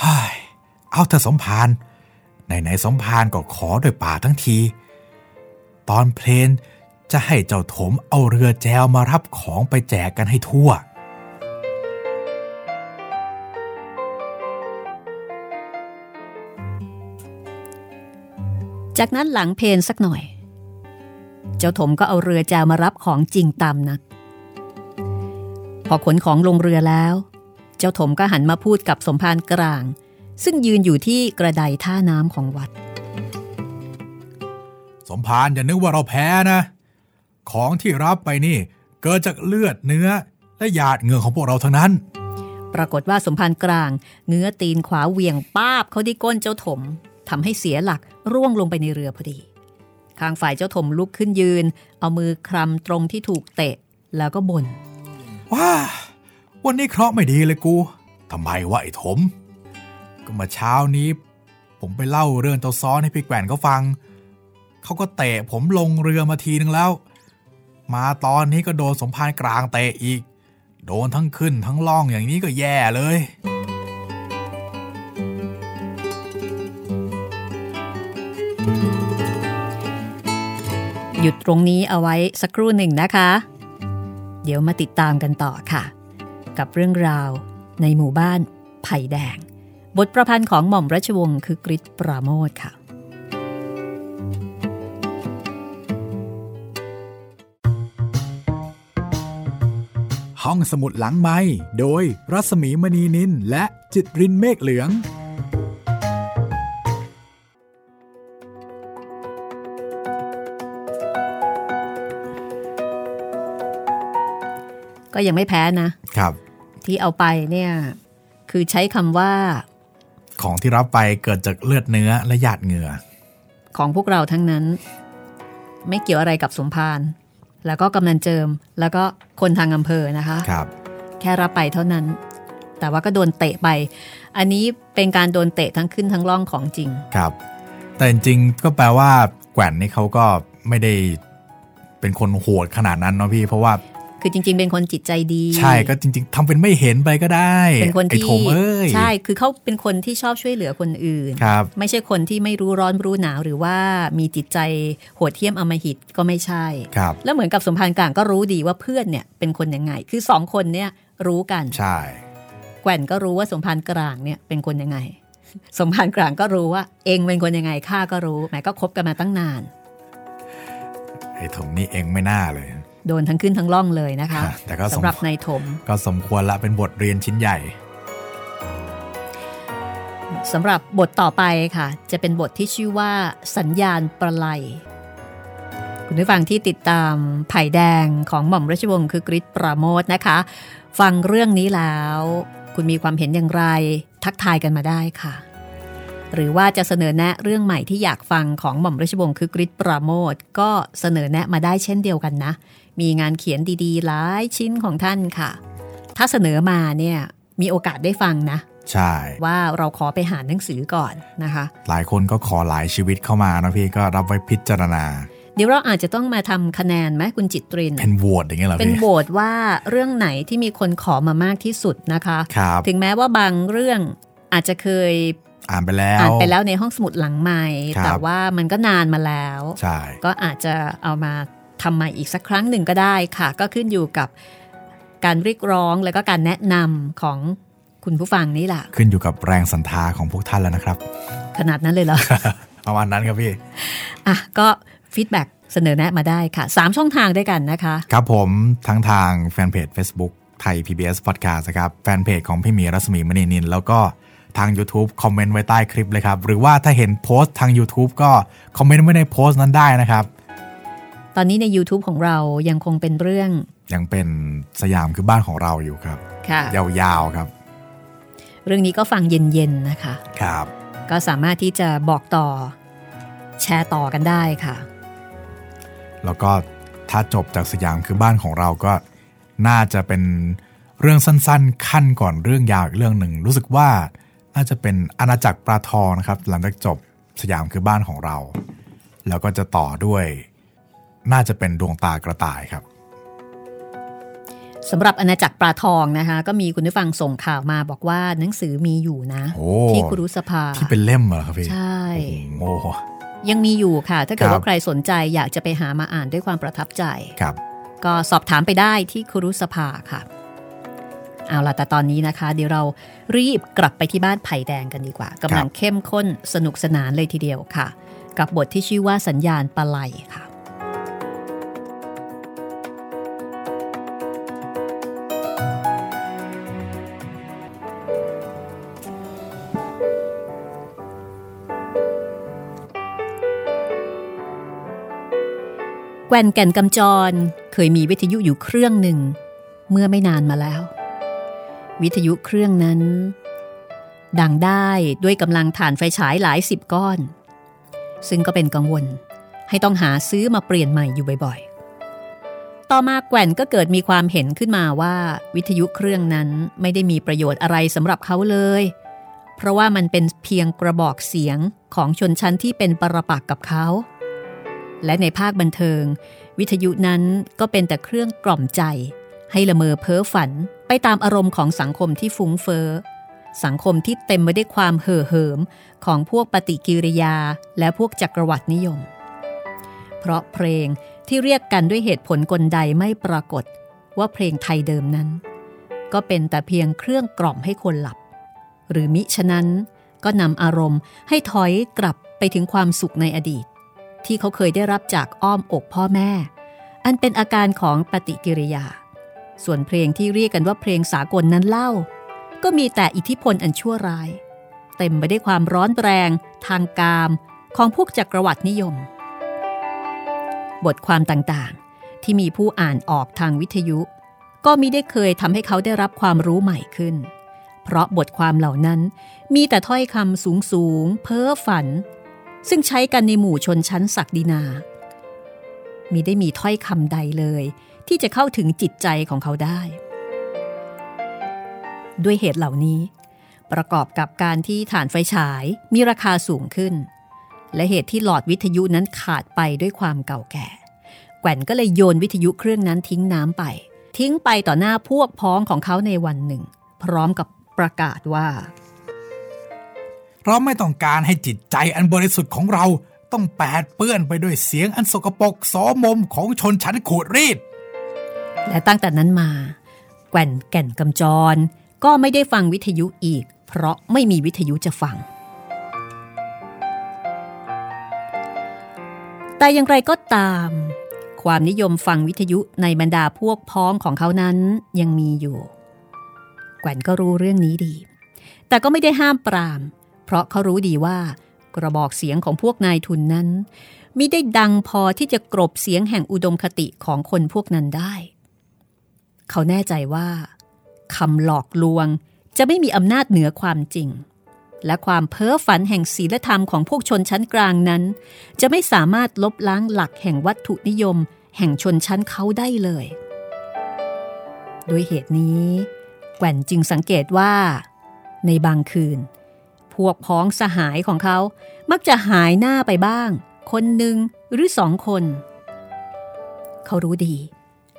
เฮ้ยเอาเถอะสมภารไหนๆสมภารก็ขอโดวยปากทั้งที ตอนเพลนจะให้เจ้าถมเอาเรือแจวมารับของไปแจกกันให้ทั่ว จากนั้นหลังเพนสักหน่อย เจ้าถมก็เอาเรือแจวมารับของจริงตามนัดพอขนของลงเรือแล้ว เจ้าถมก็หันมาพูดกับสมภารกลาง ซึ่งยืนอยู่ที่กระไดท่าน้ำของวัด สมภารอย่านึกว่าเราแพ้นะ ของที่รับไปนี่เกิดจากเลือดเนื้อและหยาดเหงื่อของพวกเราทั้งนั้น ปรากฏว่าสมภารกลางเงื้อตีนขวาเหวี่ยงป้าบเขาที่ก้นเจ้าถมทำให้เสียหลักร่วงลงไปในเรือพอดี ข้างฝ่ายเจ้าถมลุกขึ้นยืน เอามือคลำตรงที่ถูกเตะ แล้วก็บน่นว้าวันนี้เคราะห์ไม่ดีเลยกูทำไมวะไอ้ถม ก็มาเช้านี้ ผมไปเล่าเรื่องเตาซ้อนให้พี่แกว่นเขาฟัง เขาก็เตะผมลงเรือมาทีนึงแล้ว มาตอนนี้ก็โดนสมภารกลางเตะอีก โดนทั้งขึ้นทั้งล่องอย่างนี้ก็แย่เลย หยุดตรงนี้เอาไว้สักครู่หนึ่งนะคะ เดี๋ยวมาติดตามกันต่อค่ะ กับเรื่องราวในหมู่บ้านไผ่แดง บทประพันธ์ของหม่อมราชวงศ์คือกริชปราโมทค่ะห้องสมุดหลังไม้โดยรัสมีมณีนินและจิตรินเมฆเหลือง ยังไม่แพ้นะครับ ที่เอาไปเนี่ย คือใช้คำว่า ของที่รับไปเกิดจากเลือดเนื้อและหยาดเหงื่อ ของพวกเราทั้งนั้น ไม่เกี่ยวอะไรกับสมภารแล้วก็กำนันเจิม แล้วก็คนทางอำเภอนะคะครับ แค่รับไปเท่านั้น แต่ว่าก็โดนเตะไป อันนี้เป็นการโดนเตะทั้งขึ้นทั้งล่องของจริงครับ แต่จริงๆก็แปลว่าแกว่นนี่เขาก็ไม่ได้เป็นคนโหดขนาดนั้นเนาะพี่ เพราะว่า คือจริง ๆ เป็นคนจิตใจดี ใช่ก็จริง ๆทำเป็นไม่เห็นไปก็ได้เป็นคนไอ้ที่โถมเอ้ยใช่คือเขาเป็นคนที่ชอบช่วยเหลือคนอื่นครับไม่ใช่คนที่ไม่รู้ร้อนรู้หนาวหรือว่ามีจิตใจโหดเหี้ยมอำมหิตก็ไม่ใช่ครับแล้วเหมือนกับสมภารกลางก็รู้ดีว่าเพื่อนเนี่ยเป็นคนยังไง คือสองคนเนี่ยรู้กันใช่แกว่นก็รู้ว่าสมภารกลางเนี่ยเป็นคนยังไง สมภารกลางก็รู้ว่า เองเป็นคนยังไงข้าก็รู้แหมก็คบกันมาตั้งนานไอ้ถมนี่เองไม่น่าเลย โดนทั้งขึ้นทั้งล่องเลยนะคะแต่ก็สมสำหรับนายถม ก็สมควรละเป็นบทเรียนชิ้นใหญ่สำหรับบทต่อไปค่ะ จะเป็นบทที่ชื่อว่า สัญญาณประไลคุณผู้ฟังที่ติดตามไผ่แดงของหม่อมราชวงศ์คือกริชปราโมทนะคะ ฟังเรื่องนี้แล้ว คุณมีความเห็นอย่างไร ทักทายกันมาได้ค่ะ หรือว่าจะเสนอแนะเรื่องใหม่ที่อยากฟังของหม่อมราชวงศ์คือกริชปราโมทก็เสนอแนะมาได้เช่นเดียวกันนะ มีงานเขียนดีๆ หลายชิ้นของท่านค่ะ ถ้าเสนอมาเนี่ยมีโอกาสได้ฟังนะ ใช่ ว่าเราขอไปหาหนังสือก่อนนะคะ หลายคนก็ขอหลายชีวิตเข้ามานะพี่ก็รับไว้พิจารณา เดี๋ยวเราอาจจะต้องมาทำคะแนนไหมคุณจิตริน เป็นโหวตอย่างเงี้ยเหรอเป็นพี่โหวตว่าเรื่องไหนที่มีคนขอมามากที่สุดนะคะครับถึงแม้ว่าบางเรื่องอาจจะเคยอ่านไปแล้วอ่านไปแล้วในห้องสมุดหลังใหม่ครับแต่ว่ามันก็นานมาแล้วใช่ก็อาจจะเอามา ทำใหม่อีกสักครั้งหนึ่งก็ได้ค่ะ ก็ขึ้นอยู่กับการเรียกร้องแล้วก็การแนะนำของคุณผู้ฟังนี่แหละขึ้นอยู่กับแรงศรัทธาของพวกท่านแล้วนะครับ ขนาดนั้นเลยเหรอประมาณนั้นครับพี่อะก็ feedback เสนอแนะมาได้ค่ะ 3 ช่องทางด้วยกันนะคะ ครับผมทั้งทางแฟนเพจ Facebook ไทย PBS Podcast นะครับ แฟนเพจของพี่หมีรัศมีมณีนิล แล้วก็ทาง YouTube comment ไว้ใต้คลิปเลยครับ หรือว่าถ้าเห็นโพสต์ทาง YouTube ก็ comment ไว้ในโพสต์นั้นได้นะครับ ตอนนี้ใน YouTube ของเรายังคงเป็นเรื่อง ยังเป็นสยามคือบ้านของเราอยู่ครับค่ะยาวๆครับ เรื่องนี้ก็ฟังเย็นๆนะคะ ครับ ก็สามารถที่จะบอกต่อ แชร์ต่อกันได้ค่ะ แล้วก็ถ้าจบจากสยามคือบ้านของเราก็น่าจะเป็นเรื่องสั้นๆ ขั้นก่อนเรื่องยาวอีกเรื่องหนึ่ง รู้สึกว่าน่าจะเป็นอาณาจักรปลาทองนะครับ หลังจากจบสยามคือบ้านของเรา แล้วก็จะต่อด้วย น่าจะเป็นดวงตากระต่ายครับสำหรับอาณาจักรปลาทองนะคะ ก็มีคุณผู้ฟังส่งข่าวมาบอกว่าหนังสือมีอยู่นะโอ้ที่ครุสภาที่เป็นเล่มเหรอครับพี่ใช่โอ้โหยังมีอยู่ค่ะ ถ้าเกิดครับว่าใครสนใจอยากจะไปหามาอ่านด้วยความประทับใจครับ ก็สอบถามไปได้ที่ครุสภาค่ะ เอาล่ะแต่ตอนนี้นะคะ เดี๋ยวเรารีบกลับไปที่บ้านไผ่แดงกันดีกว่ากำลังเข้มข้นสนุกสนานเลยทีเดียวค่ะ กับบทที่ชื่อว่าสัญญาณปลาไหลค่ะ แกว่นแก่นกำจร เคยมีวิทยุอยู่เครื่องหนึ่ง เมื่อไม่นานมาแล้ว วิทยุเครื่องนั้น ดังได้ด้วยกำลังถ่านไฟฉายหลายสิบก้อน ซึ่งก็เป็นกังวลให้ต้องหาซื้อมาเปลี่ยนใหม่อยู่บ่อยๆ ต่อมาแก่นก็เกิดมีความเห็นขึ้นมาว่า วิทยุเครื่องนั้นไม่ได้มีประโยชน์อะไรสำหรับเขาเลย เพราะว่ามันเป็นเพียงกระบอกเสียงของชนชั้นที่เป็นปรปักษ์กับเขา และในภาคบันเทิง วิทยุนั้นก็เป็นแต่เครื่องกล่อมใจ ให้ละเมอเพ้อฝันไปตามอารมณ์ของสังคมที่ฟุ้งเฟอ้อสังคมที่เต็มไปด้วยความเห่อเหิมของพวกปฏิกิริยาและพวกจักรวรรดินิยม เพราะเพลงที่เรียกกันด้วยเหตุผลกลใดไม่ปรากฏว่าเพลงไทยเดิมนั้น ก็เป็นแต่เพียงเครื่องกล่อมให้คนหลับ หรือมิฉะนั้นก็นำอารมณ์ให้ถอยกลับไปถึงความสุขในอดีต ที่เขาเคยได้รับจากอ้อมอกพ่อแม่ อันเป็นอาการของปฏิกิริยา ส่วนเพลงที่เรียกกันว่าเพลงสากลนั้นเล่า ก็มีแต่อิทธิพลอันชั่วร้าย เต็มไปได้วยความร้อนแรง ทางกามของพวกจักรวรรดินิยม บทความต่างๆ ที่มีผู้อ่านออกทางวิทยุ ก็มิได้เคยทำให้เขาได้รับความรู้ใหม่ขึ้น เพราะบทความเหล่านั้นมีแต่ถ้อยคำสูงสูงๆเพ้อฝัน ซึ่งใช้กันในหมู่ชนชั้นศักดินา มีได้มีถ้อยคำใดเลย ที่จะเข้าถึงจิตใจของเขาได้ ด้วยเหตุเหล่านี้ ประกอบกับการที่ฐานไฟฉายมีราคาสูงขึ้น และเหตุที่หลอดวิทยุนั้นขาดไปด้วยความเก่าแก่ แกว่นก็เลยโยนวิทยุเครื่องนั้นทิ้งน้ำไป ทิ้งไปต่อหน้าพวกพ้องของเขาในวันหนึ่ง พร้อมกับประกาศว่า เราไม่ต้องการให้จิตใจอันบริสุทธิ์ของเราต้องแปดเปื้อนไปด้วยเสียงอันสกปรกโสมมของชนชั้นขูดรีด และตั้งแต่นั้นมา แก่นแก่นกำจร ก็ไม่ได้ฟังวิทยุอีก เพราะไม่มีวิทยุจะฟัง แต่อย่างไรก็ตาม ความนิยมฟังวิทยุในบรรดาพวกพ้องของเขานั้นยังมีอยู่ แก่นก็รู้เรื่องนี้ดี แต่ก็ไม่ได้ห้ามปราม ราะเขารู้ดีว่ากระบอกเสียงของพวกนายทุนนั้นมิได้ดังพอที่จะกรบเสียงแห่งอุดมคติของคนพวกนั้นได้ เขาแน่ใจว่าคำหลอกลวงจะไม่มีอำนาจเหนือความจริง และความเพ้อฝันแห่งศีลธรรมของพวกชนชั้นกลางนั้น จะไม่สามารถลบล้างหลักแห่งวัตถุนิยม แห่งชนชั้นเขาได้เลย ด้วยเหตุนี้ แกว่นจึงสังเกตว่า ในบางคืน วกพ้องสหายของเขา มักจะหายหน้าไปบ้าง คนหนึ่งหรือสองคน เขารู้ดี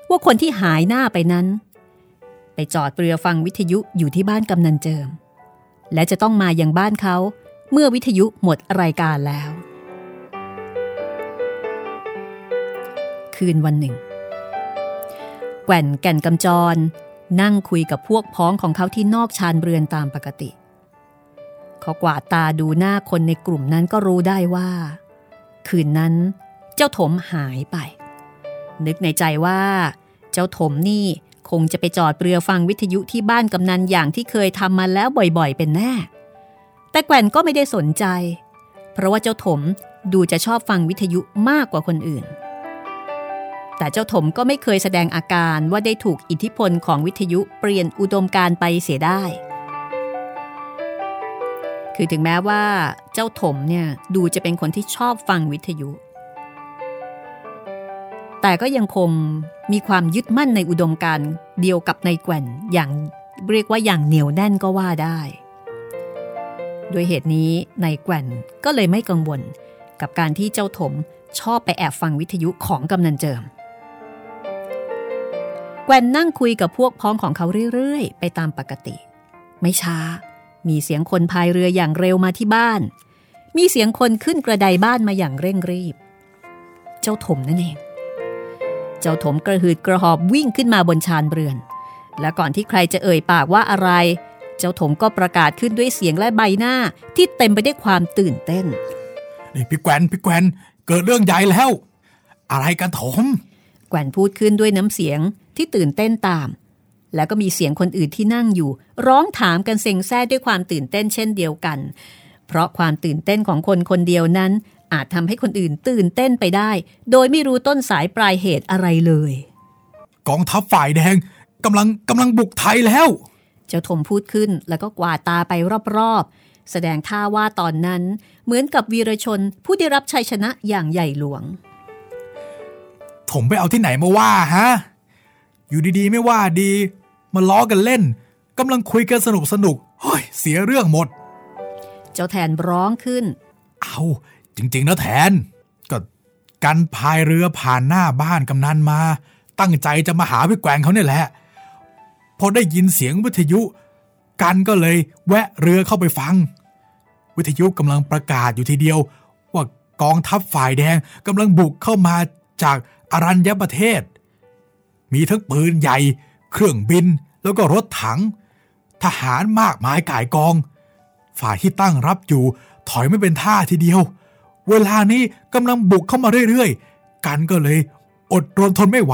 ว่าคนที่หายหน้าไปนั้น ไปจอดเรือฟังวิทยุอยู่ที่บ้านกำนันเจิม และจะต้องมาอยังบ้านเขาเมื่อวิทยุหมดรายการแล้วคืคืนวันหนึ่ง แก่นแก่นกำจร นั่งคุยกับพวกพ้องของเขาที่นอกชานเรือนตามปกติเขากวาดตาดูหน้าคนในกลุ่มนั้นก็รู้ได้ว่า คืนนั้นเจ้าถมหายไป นึกในใจว่า เจ้าถมนี่คงจะไปจอดเรือฟังวิทยุที่บ้านกำนันอย่างที่เคยทำมาแล้วบ่อยๆ เป็นแน่ แต่แก่นก็ไม่ได้สนใจ เพราะว่าเจ้าถมดูจะชอบฟังวิทยุมากกว่าคนอื่น แต่เจ้าถมก็ไม่เคยแสดงอาการว่าได้ถูกอิทธิพลของวิทยุเปลี่ยนอุดมการไปเสียได้ คือถึงแม้ว่าเจ้าถมเนี่ยดูจะเป็นคนที่ชอบฟังวิทยุ แต่ก็ยังคงมีความยึดมั่นในอุดมการณ์เดียวกับในแก่นอย่างเรียกว่าอย่างเหนียวแน่นก็ว่าได้โดยเหตุนี้ในแก่นก็เลยไม่กังวลกับการที่เจ้าถมชอบไปแอบฟังวิทยุของกำนันเจิม แกวนนั่งคุยกับพวกพ้องของเขาเรื่อย ๆ ไปตามปกติ ไม่ช้า มีเสียงคนพายเรืออย่างเร็วมาที่บ้าน มีเสียงคนขึ้นกระไดบ้านมาอย่างเร่งรีบ เจ้าถมนั่นเอง เจ้าถมกระหืดกระหอบวิ่งขึ้นมาบนชานเรือน และก่อนที่ใครจะเอ่ยปากว่าอะไร เจ้าถมก็ประกาศขึ้นด้วยเสียงและใบหน้าที่เต็มไปด้วยความตื่นเต้น นี่พี่แกวนพี่แกวนเกิดเรื่องใหญ่แล้ว อะไรกันถม แกวนพูดขึ้นด้วยน้ำเสียงที่ตื่นเต้นตาม แล้วก็มีเสียงคนอื่นที่นั่งอยู่ ร้องถามกันเซ็งแซ่ด้วยความตื่นเต้นเช่นเดียวกัน เพราะความตื่นเต้นของคนคนเดียวนั้น อาจทำให้คนอื่นตื่นเต้นไปได้ โดยไม่รู้ต้นสายปลายเหตุอะไรเลย กองทัพฝ่ายแดงกำลังกำลังบุกไทยแล้ว เจ้าถมพูดขึ้นแล้วก็กวาดตาไปรอบๆ แสดงท่าว่าตอนนั้น เหมือนกับวีรชนผู้ได้รับชัยชนะอย่างใหญ่หลวงผมไปเอาที่ไหนมาว่าฮะ อยู่ดีๆ ไม่ว่าดี มาล้อกันเล่นกำลังคุยกันสนุกสนุกเฮ้ยเสียเรื่องหมด เจ้าแทนร้องขึ้น เอาจริง ๆ นะแทน ก็กันพายเรือผ่านหน้าบ้านกำนันมา ตั้งใจจะมาหาพี่แกวงเขาเนี่ยแหละ พอได้ยินเสียงวิทยุ กันก็เลยแวะเรือเข้าไปฟัง วิทยุกำลังประกาศอยู่ทีเดียว ว่ากองทัพฝ่ายแดงกำลังบุกเข้ามาจากอารัญญประเทศ มีทั้งปืนใหญ่ เครื่องบินแล้วก็รถถัง ทหารมากมายก่ายกอง ฝ่ายที่ตั้งรับอยู่ถอยไม่เป็นท่าทีเดียว เวลานี้กำลังบุกเข้ามาเรื่อยๆ กันก็เลย อดรนทนไม่ไหว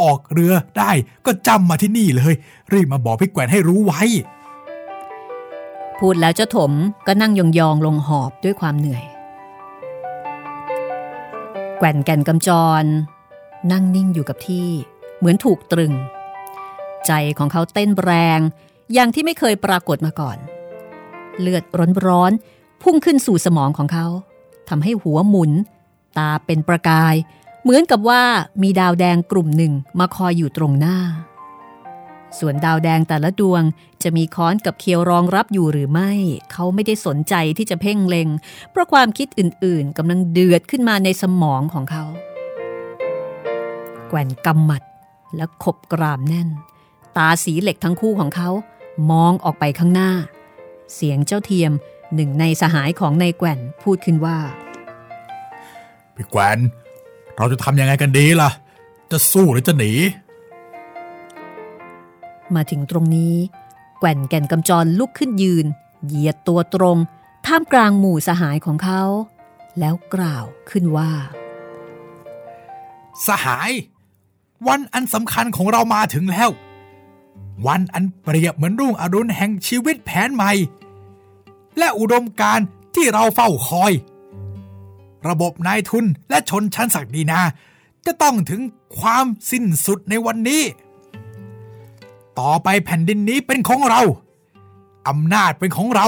ออกเรือได้ก็จำมาที่นี่เลย รีบมาบอกพี่แกวนให้รู้ไว้ พูดแล้วเจ้าถมก็นั่งยองๆลงหอบด้วยความเหนื่อย แก่นแก่นกำจร นั่งนิ่งอยู่กับที่ เหมือนถูกตรึง ใจของเขาเต้นแรง อย่างที่ไม่เคยปรากฏมาก่อน เลือดร้อนๆพุ่งขึ้นสู่สมองของเขาทำให้หัวหมุน ตาเป็นประกาย เหมือนกับว่ามีดาวแดงกลุ่มหนึ่งมาคอยอยู่ตรงหน้า ส่วนดาวแดงแต่ละดวงจะมีค้อนกับเคียวรองรับอยู่หรือไม่ เขาไม่ได้สนใจที่จะเพ่งเล็ง เพราะความคิดอื่นๆกำลังเดือดขึ้นมาในสมองของเขา แกว่นกำหมัดและขบกรามแน่น ตาสีเหล็กทั้งคู่ของเขา มองออกไปข้างหน้า เสียงเจ้าเทียมหนึ่งในสหายของนายแกว่นพูดขึ้นว่าพี่แกวนเราจะทำยังไงกันดีล่ะ จะสู้หรือจะหนี มาถึงตรงนี้ แก่นแก่นกำจรลุกขึ้นยืน เหยียดตัวตรง ท่ามกลางหมู่สหายของเขา แล้วกล่าวขึ้นว่า สหาย วันอันสำคัญของเรามาถึงแล้ว วันอันเปรียบเหมือนรุ่งอรุณแห่งชีวิตแผนใหม่ และอุดมการที่เราเฝ้าคอย ระบบนายทุนและชนชั้นศักดินา จะต้องถึงความสิ้นสุดในวันนี้ ต่อไปแผ่นดินนี้เป็นของเรา อำนาจเป็นของเรา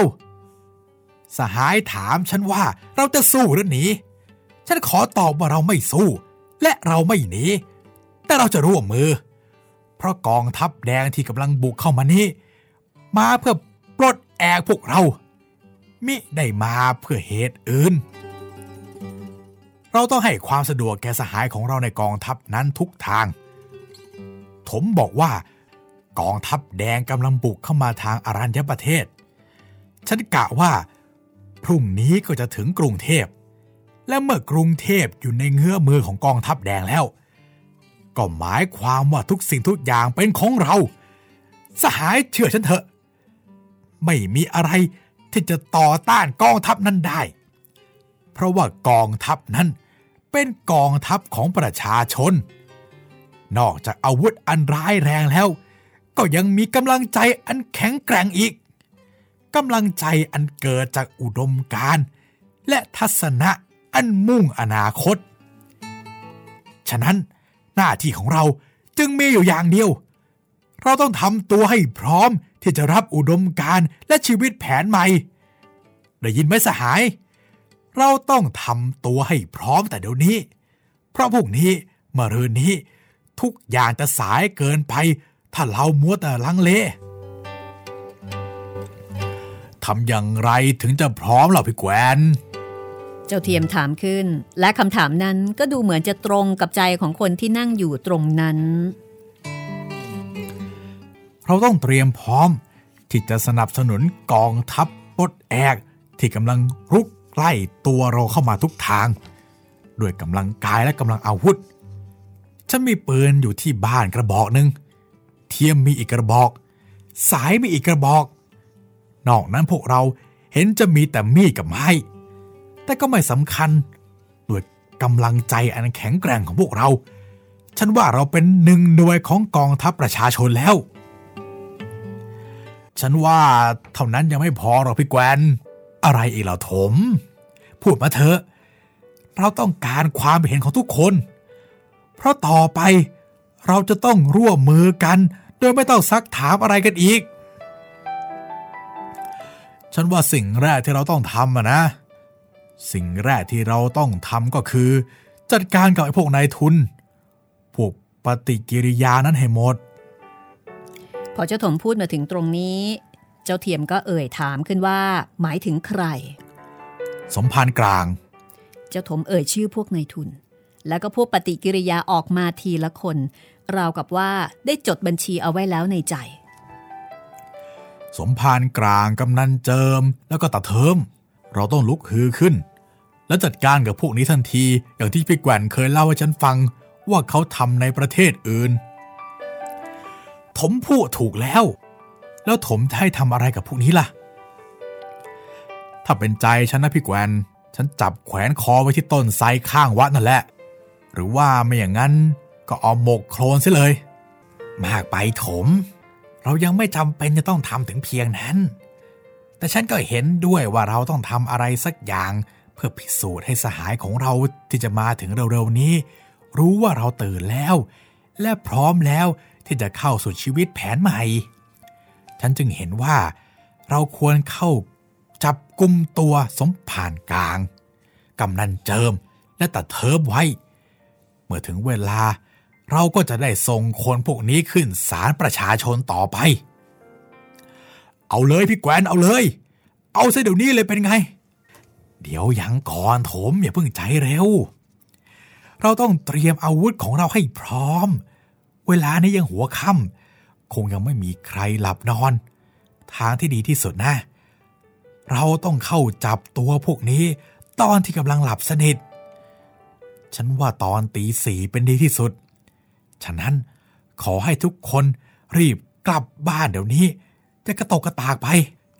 สหายถามฉันว่าเราจะสู้หรือหนี ฉันขอตอบว่าเราไม่สู้ และเราไม่หนี แต่เราจะร่วมมือ เพราะกองทัพแดงที่กำลังบุกเข้ามานี้ มาเพื่อปลดแอกพวกเรา มิได้มาเพื่อเหตุอื่น เราต้องให้ความสะดวกแก่สหายของเราในกองทัพนั้นทุกทางถมบอกว่ากองทัพแดงกำลังบุกเข้ามาทางอารัญญประเทศ ฉันกะว่า พรุ่งนี้ก็จะถึงกรุงเทพ และเมื่อกรุงเทพอยู่ในเงื้อมือของกองทัพแดงแล้ว ก็หมายความว่าทุกสิ่งทุกอย่างเป็นของเรา สหายเชื่อฉันเถอะ ไม่มีอะไรที่จะต่อต้านกองทัพนั้นได้ เพราะว่ากองทัพนั้นเป็นกองทัพของประชาชน นอกจากอาวุธอันร้ายแรงแล้ว ก็ยังมีกำลังใจอันแข็งแกร่งอีกกำลังใจอันเกิดจากอุดมการณ์และทัศนะอันมุ่งอนาคต ฉะนั้น หน้าที่ของเราจึงมีอยู่อย่างเดียว เราต้องทำตัวให้พร้อมที่จะรับอุดมการณ์และชีวิตแผนใหม่ ได้ยินไหมสหาย เราต้องทำตัวให้พร้อมแต่เดี๋ยวนี้ เพราะพวกนี้เมื่อรืนนี้ทุกอย่างจะสายเกินไป ถ้าเรามัวแต่ลังเลทำอย่างไรถึงจะพร้อมเหล่าพี่แกวน เจ้าเทียมถามขึ้น และคำถามนั้นก็ดูเหมือนจะตรงกับใจของคนที่นั่งอยู่ตรงนั้น เราต้องเตรียมพร้อม ที่จะสนับสนุนกองทัพปดแอกที่กำลังรุกไล่ตัวเราเข้ามาทุกทาง ด้วยกำลังกายและกำลังอาวุธ ฉันมีปืนอยู่ที่บ้านกระบอกหนึ่งเทียมมีอีกกระบอก สายมีอีกกระบอก นอกนั้นพวกเราเห็นจะมีแต่มีดกับไม้ แต่ก็ไม่สำคัญด้วยกำลังใจอันแข็งแกร่งของพวกเรา ฉันว่าเราเป็นหนึ่งหน่วยของกองทัพประชาชนแล้ว ฉันว่าเท่านั้นยังไม่พอหรอกพี่แกวน อะไรอีกเหล่าถม พูดมาเถอะ เราต้องการความเห็นของทุกคน เพราะต่อไปเราจะต้องร่วมมือกัน โดยไม่ต้องซักถามอะไรกันอีก ฉันว่าสิ่งแรกที่เราต้องทำอะนะ สิ่งแรกที่เราต้องทำก็คือ จัดการกับไอ้พวกนายทุน พวกปฏิกิริยานั้นให้หมด พอเจ้าถมพูดมาถึงตรงนี้ เจ้าเทียมก็เอ่ยถามขึ้นว่า หมายถึงใคร สมภารกลาง เจ้าถมเอ่ยชื่อพวกนายทุน แล้วก็พวกปฏิกิริยาออกมาทีละคน ราวกับว่าได้จดบัญชีเอาไว้แล้วในใจ สมภารกลางกำนันเจิมแล้วก็ตาเทิมเราต้องลุกฮือขึ้น และจัดการกับพวกนี้ทันทีอย่างที่พี่แกวนเคยเล่าให้ฉันฟังว่าเขาทำในประเทศอื่นถมพูดถูกแล้ว แล้วถมจะให้ทำอะไรกับพวกนี้ล่ะ ถ้าเป็นใจฉันนะพี่แกวนฉันจับแขวนคอไว้ที่ต้นไทรข้างวัดนั่นแหละ หรือว่าไม่อย่างนั้นก็เอาหมกโคลนเสียเลย มากไปถม เรายังไม่จำเป็นจะต้องทำถึงเพียงนั้น แต่ฉันก็เห็นด้วยว่าเราต้องทำอะไรสักอย่าง พื่อพิสูจน์ให้สหายของเราที่จะมาถึงเร็วๆนี้ รู้ว่าเราตื่นแล้ว และพร้อมแล้วที่จะเข้าสู่ชีวิตแผนใหม่ ฉันจึงเห็นว่า เราควรเข้าจับกลุ่มตัวสมผ่านกลางกำนันเจิมและตัดเทิบไว้ เมื่อถึงเวลาเราก็จะได้ส่งคนพวกนี้ขึ้นศาลประชาชนต่อไป เอาเลยพี่แกวนเอาเลย เอาซะเดี๋ยวนี้เลยเป็นไง เดี๋ยวยังก่อนโถมอย่าเพิ่งใจเร็ว เราต้องเตรียมอาวุธของเราให้พร้อม เวลานี้ยังหัวค่ำคงยังไม่มีใครหลับนอน ทางที่ดีที่สุดนะ เราต้องเข้าจับตัวพวกนี้ ตอนที่กำลังหลับสนิท ฉันว่าตอนตีสี่เป็นดีที่สุด ฉะนั้นขอให้ทุกคนรีบกลับบ้านเดี๋ยวนี้ จะกระตกกระตากไป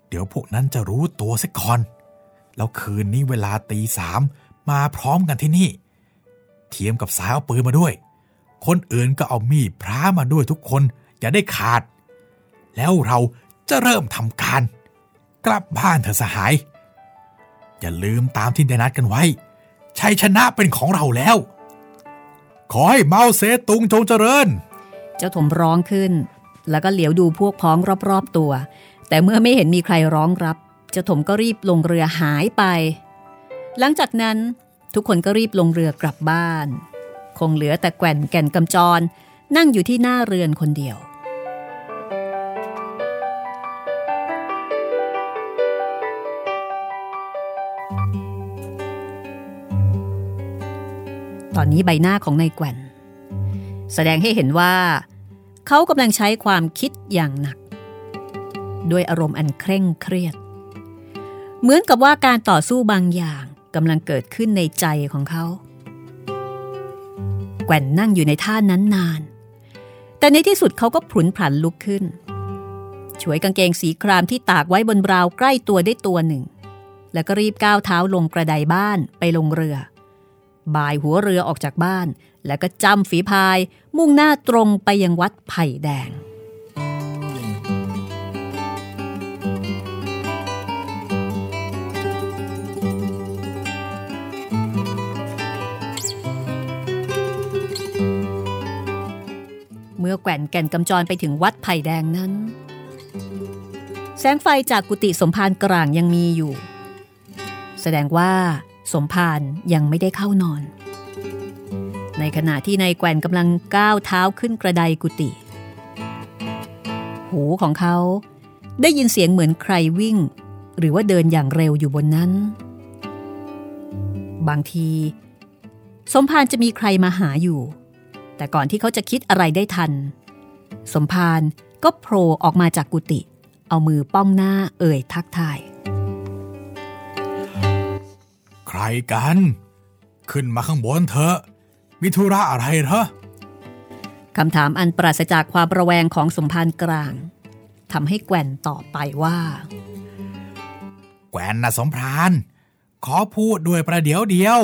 เดี๋ยวพวกนั้นจะรู้ตัวซะก่อน แล้วคืนนี้เวลาตีสามมาพร้อมกันที่นี่ เทียมกับสายเอาปืนมาด้วย คนอื่นก็เอามีดพระมาด้วยทุกคนอย่าได้ขาด แล้วเราจะเริ่มทำการ กลับบ้านเถอะสหาย อย่าลืมตามที่ได้นัดกันไว้ ชัยชนะเป็นของเราแล้ว ขอให้เมาเสตุงจงเจริญ เจ้าถมร้องขึ้น แล้วก็เหลียวดูพวกพ้องรอบๆตัว แต่เมื่อไม่เห็นมีใครร้องรับ เจ้าถมก็รีบลงเรือหายไป หลังจากนั้นทุกคนก็รีบลงเรือกลับบ้าน คงเหลือแต่แก่นแก่นกำจร นั่งอยู่ที่หน้าเรือนคนเดียว ตอนนี้ใบหน้าของนายแก่น แสดงให้เห็นว่า เขากำลังใช้ความคิดอย่างหนัก ด้วยอารมณ์อันเคร่งเครียด เหมือนกับว่าการต่อสู้บางอย่างกำลังเกิดขึ้นในใจของเขา แกว่นนั่งอยู่ในท่านั้นนาน แต่ในที่สุดเขาก็ผุนผันลุกขึ้น ช่วยกางเกงสีครามที่ตากไว้บนราวใกล้ตัวได้ตัวหนึ่ง แล้วก็รีบก้าวเท้าลงกระไดบ้านไปลงเรือบายหัวเรือออกจากบ้าน แล้วก็จำฝีพายมุ่งหน้าตรงไปยังวัดไผ่แดง เมื่อแก่นแก่นกำจรไปถึงวัดไผ่แดงนั้น แสงไฟจากกุฏิสมภารกลางยังมีอยู่ แสดงว่าสมภารยังไม่ได้เข้านอน ในขณะที่นายแกว่นกำลังก้าวเท้าขึ้นกระไดกุฏิหูของเขาได้ยินเสียงเหมือนใครวิ่ง หรือว่าเดินอย่างเร็วอยู่บนนั้น บางที สมภารจะมีใครมาหาอยู่ แต่ก่อนที่เขาจะคิดอะไรได้ทัน สมภารก็โผล่ออกมาจากกุฏิเอามือป้องหน้าเอ่ยทักทาย ใครกัน ขึ้นมาข้างบนเถอะมีธุระอะไรเหรอคำถามอันปราศจากความระแวงของสมภารกลางทำให้แกว่นตอบไปว่า แกวนนะสมพรานขอพูดด้วยประเดี๋ยวเดียว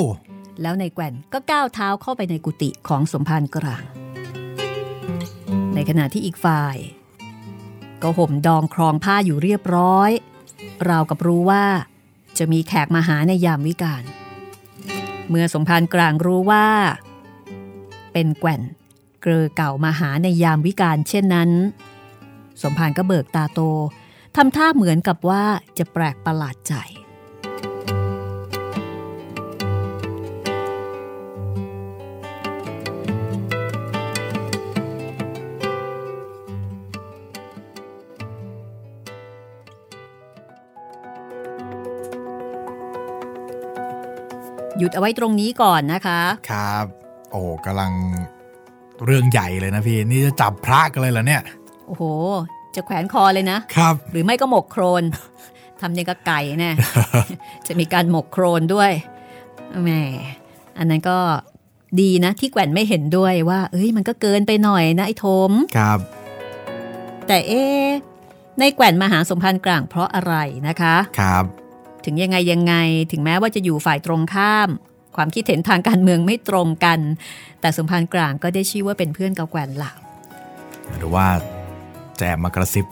แล้วนายแกว่นก็ก้าวเท้าเข้าไปในกุฏิของสมภารกลาง ในขณะที่อีกฝ่าย ก็ห่มดองครองผ้าอยู่เรียบร้อย ราวกับรู้ว่า จะมีแขกมาหาในยามวิกาลเมื่อสมภารกลางรู้ว่า เป็นแกว่นเกลอเก่ามาหาในยามวิกาลเช่นนั้น สมภารก็เบิกตาโตทำท่าเหมือนกับว่าจะแปลกประหลาดใจ หยุดเอาไว้ตรงนี้ก่อนนะคะ ครับ โอ้กำลังเรื่องใหญ่เลยนะพี่ นี่จะจับพระกันเลยเหรอเนี่ย โอ้โห จะแขวนคอเลยนะ ครับ หรือไม่ก็หมกโครนทำยังกับไก่แน่จะมีการหมกโครนด้วยแหมอันนั้นก็ดีนะที่แกว่นไม่เห็นด้วยว่า เอ้ยมันก็เกินไปหน่อยนะไอ้โทมครับ แต่เอ๊ะในแกว่นมาหาสมพันธ์กลางเพราะอะไรนะคะ ครับ ถึงยังไงยังไง ถึงแม้ว่าจะอยู่ฝ่ายตรงข้าม ความคิดเห็นทางการเมืองไม่ตรงกัน แต่สมพันธ์กลางก็ได้ชื่อว่าเป็นเพื่อนกับแกว่นหลักหรือว่าแจมมากระซิบ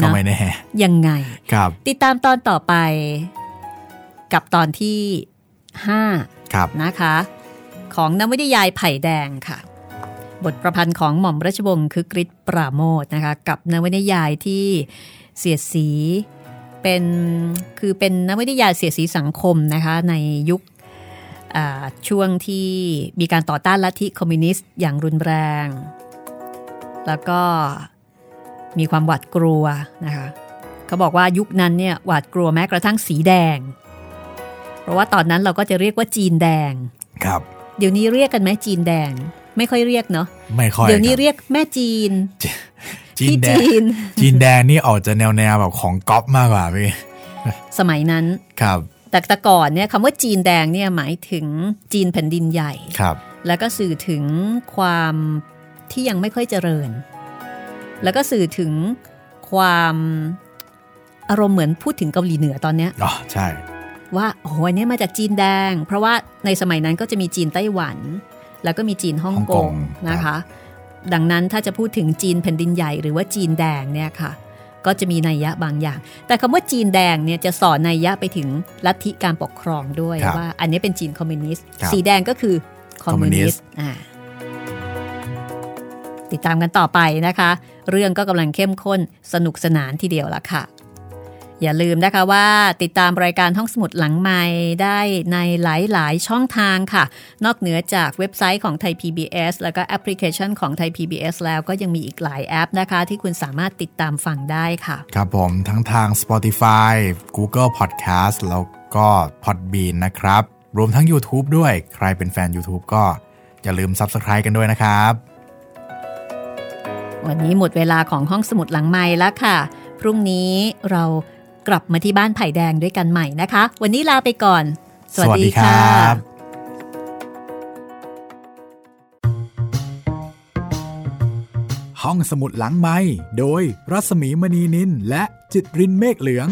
ก็นะไม่แน่ ยังไงครับ ติดตามตอนต่อไป กับตอนที่ 5 ครับนะคะ ของนวนิยายไผ่แดงค่ะ บทประพันธ์ของหม่อมราชวงศ์คือกริชปราโมทนะคะ กับนวนิยายที่เสียดสี เป็นคือเป็นนวนิยายเสียดสีสังคมนะคะในยุคอ่าช่วงที่มีการต่อต้านลัทธิคอมมิวนิสต์อย่างรุนแรง แล้วก็มีความหวาดกลัวนะคะเขาบอกว่ายุคนั้นเนี่ยหวาดกลัวแม้กระทั่งสีแดง เพราะว่าตอนนั้นเราก็จะเรียกว่าจีนแดงครับ เดี๋ยวนี้เรียกกันไหมจีนแดง ไม่ค่อยเรียกเนาะไม่ค่อยเดี๋ยวนี้ครับเรียกแม่จีน จีนพี่แดงจีนจีนแดงนี่ออกจะแนวแนวๆแบบของก๊อปมากกว่าพี่สมัยนั้นครับ แต่แต่ก่อนเนี่ยคำว่าจีนแดงเนี่ยหมายถึงจีนแผ่นดินใหญ่ครับ แล้วก็สื่อถึงความที่ยังไม่ค่อยเจริญ แล้วก็สื่อถึงความอารมณ์เหมือนพูดถึงเกาหลีเหนือตอนเนี้ยอ๋อใช่ ว่าโอ้โหอันเนี้ยมาจากจีนแดง เพราะว่าในสมัยนั้นก็จะมีจีนไต้หวัน แล้วก็มีจีนฮ่องฮ่องกกงงนะคะ ดังนั้นถ้าจะพูดถึงจีนแผ่นดินใหญ่หรือว่าจีนแดงเนี่ยค่ะ ก็จะมีนัยยะบางอย่าง แต่คำว่าจีนแดงเนี่ยจะสอนนัยยะไปถึงลัทธิการปกครองด้วยครับว่า อันนี้เป็นจีนคอมมิวนิสต์ครับสีแดงก็คือคอมมิวนิส Communist ต์อ่าติดตามกันต่อไปนะคะ เรื่องก็กำลังเข้มข้นสนุกสนานทีเดียวละค่ะ อย่าลืมนะคะว่าติดตามรายการห้องสมุดหลังไม้ได้ในหลาย ๆ ช่องทางค่ะ นอกเหนือจากเว็บไซต์ของไทย PBS แล้วก็แอปพลิเคชันของไทย PBS แล้วก็ยังมีอีกหลายแอปนะคะ ที่คุณสามารถติดตามฟังได้ค่ะ ครับผมทั้งทาง Spotify Google Podcast แล้วก็ Podbean นะครับ รวมทั้ง YouTube ด้วยใครเป็นแฟน YouTube ก็อย่าลืม Subscribe กันด้วยนะครับ วันนี้หมดเวลาของห้องสมุดหลังไม้แล้วค่ะ พรุ่งนี้เรา กลับมาที่บ้านไผ่แดงด้วยกันใหม่นะคะ วันนี้ลาไปก่อน สวัสดีครับห้องสมุดหลังไม้โดยรัสมีมณีนินและจิตรินเมฆเหลือง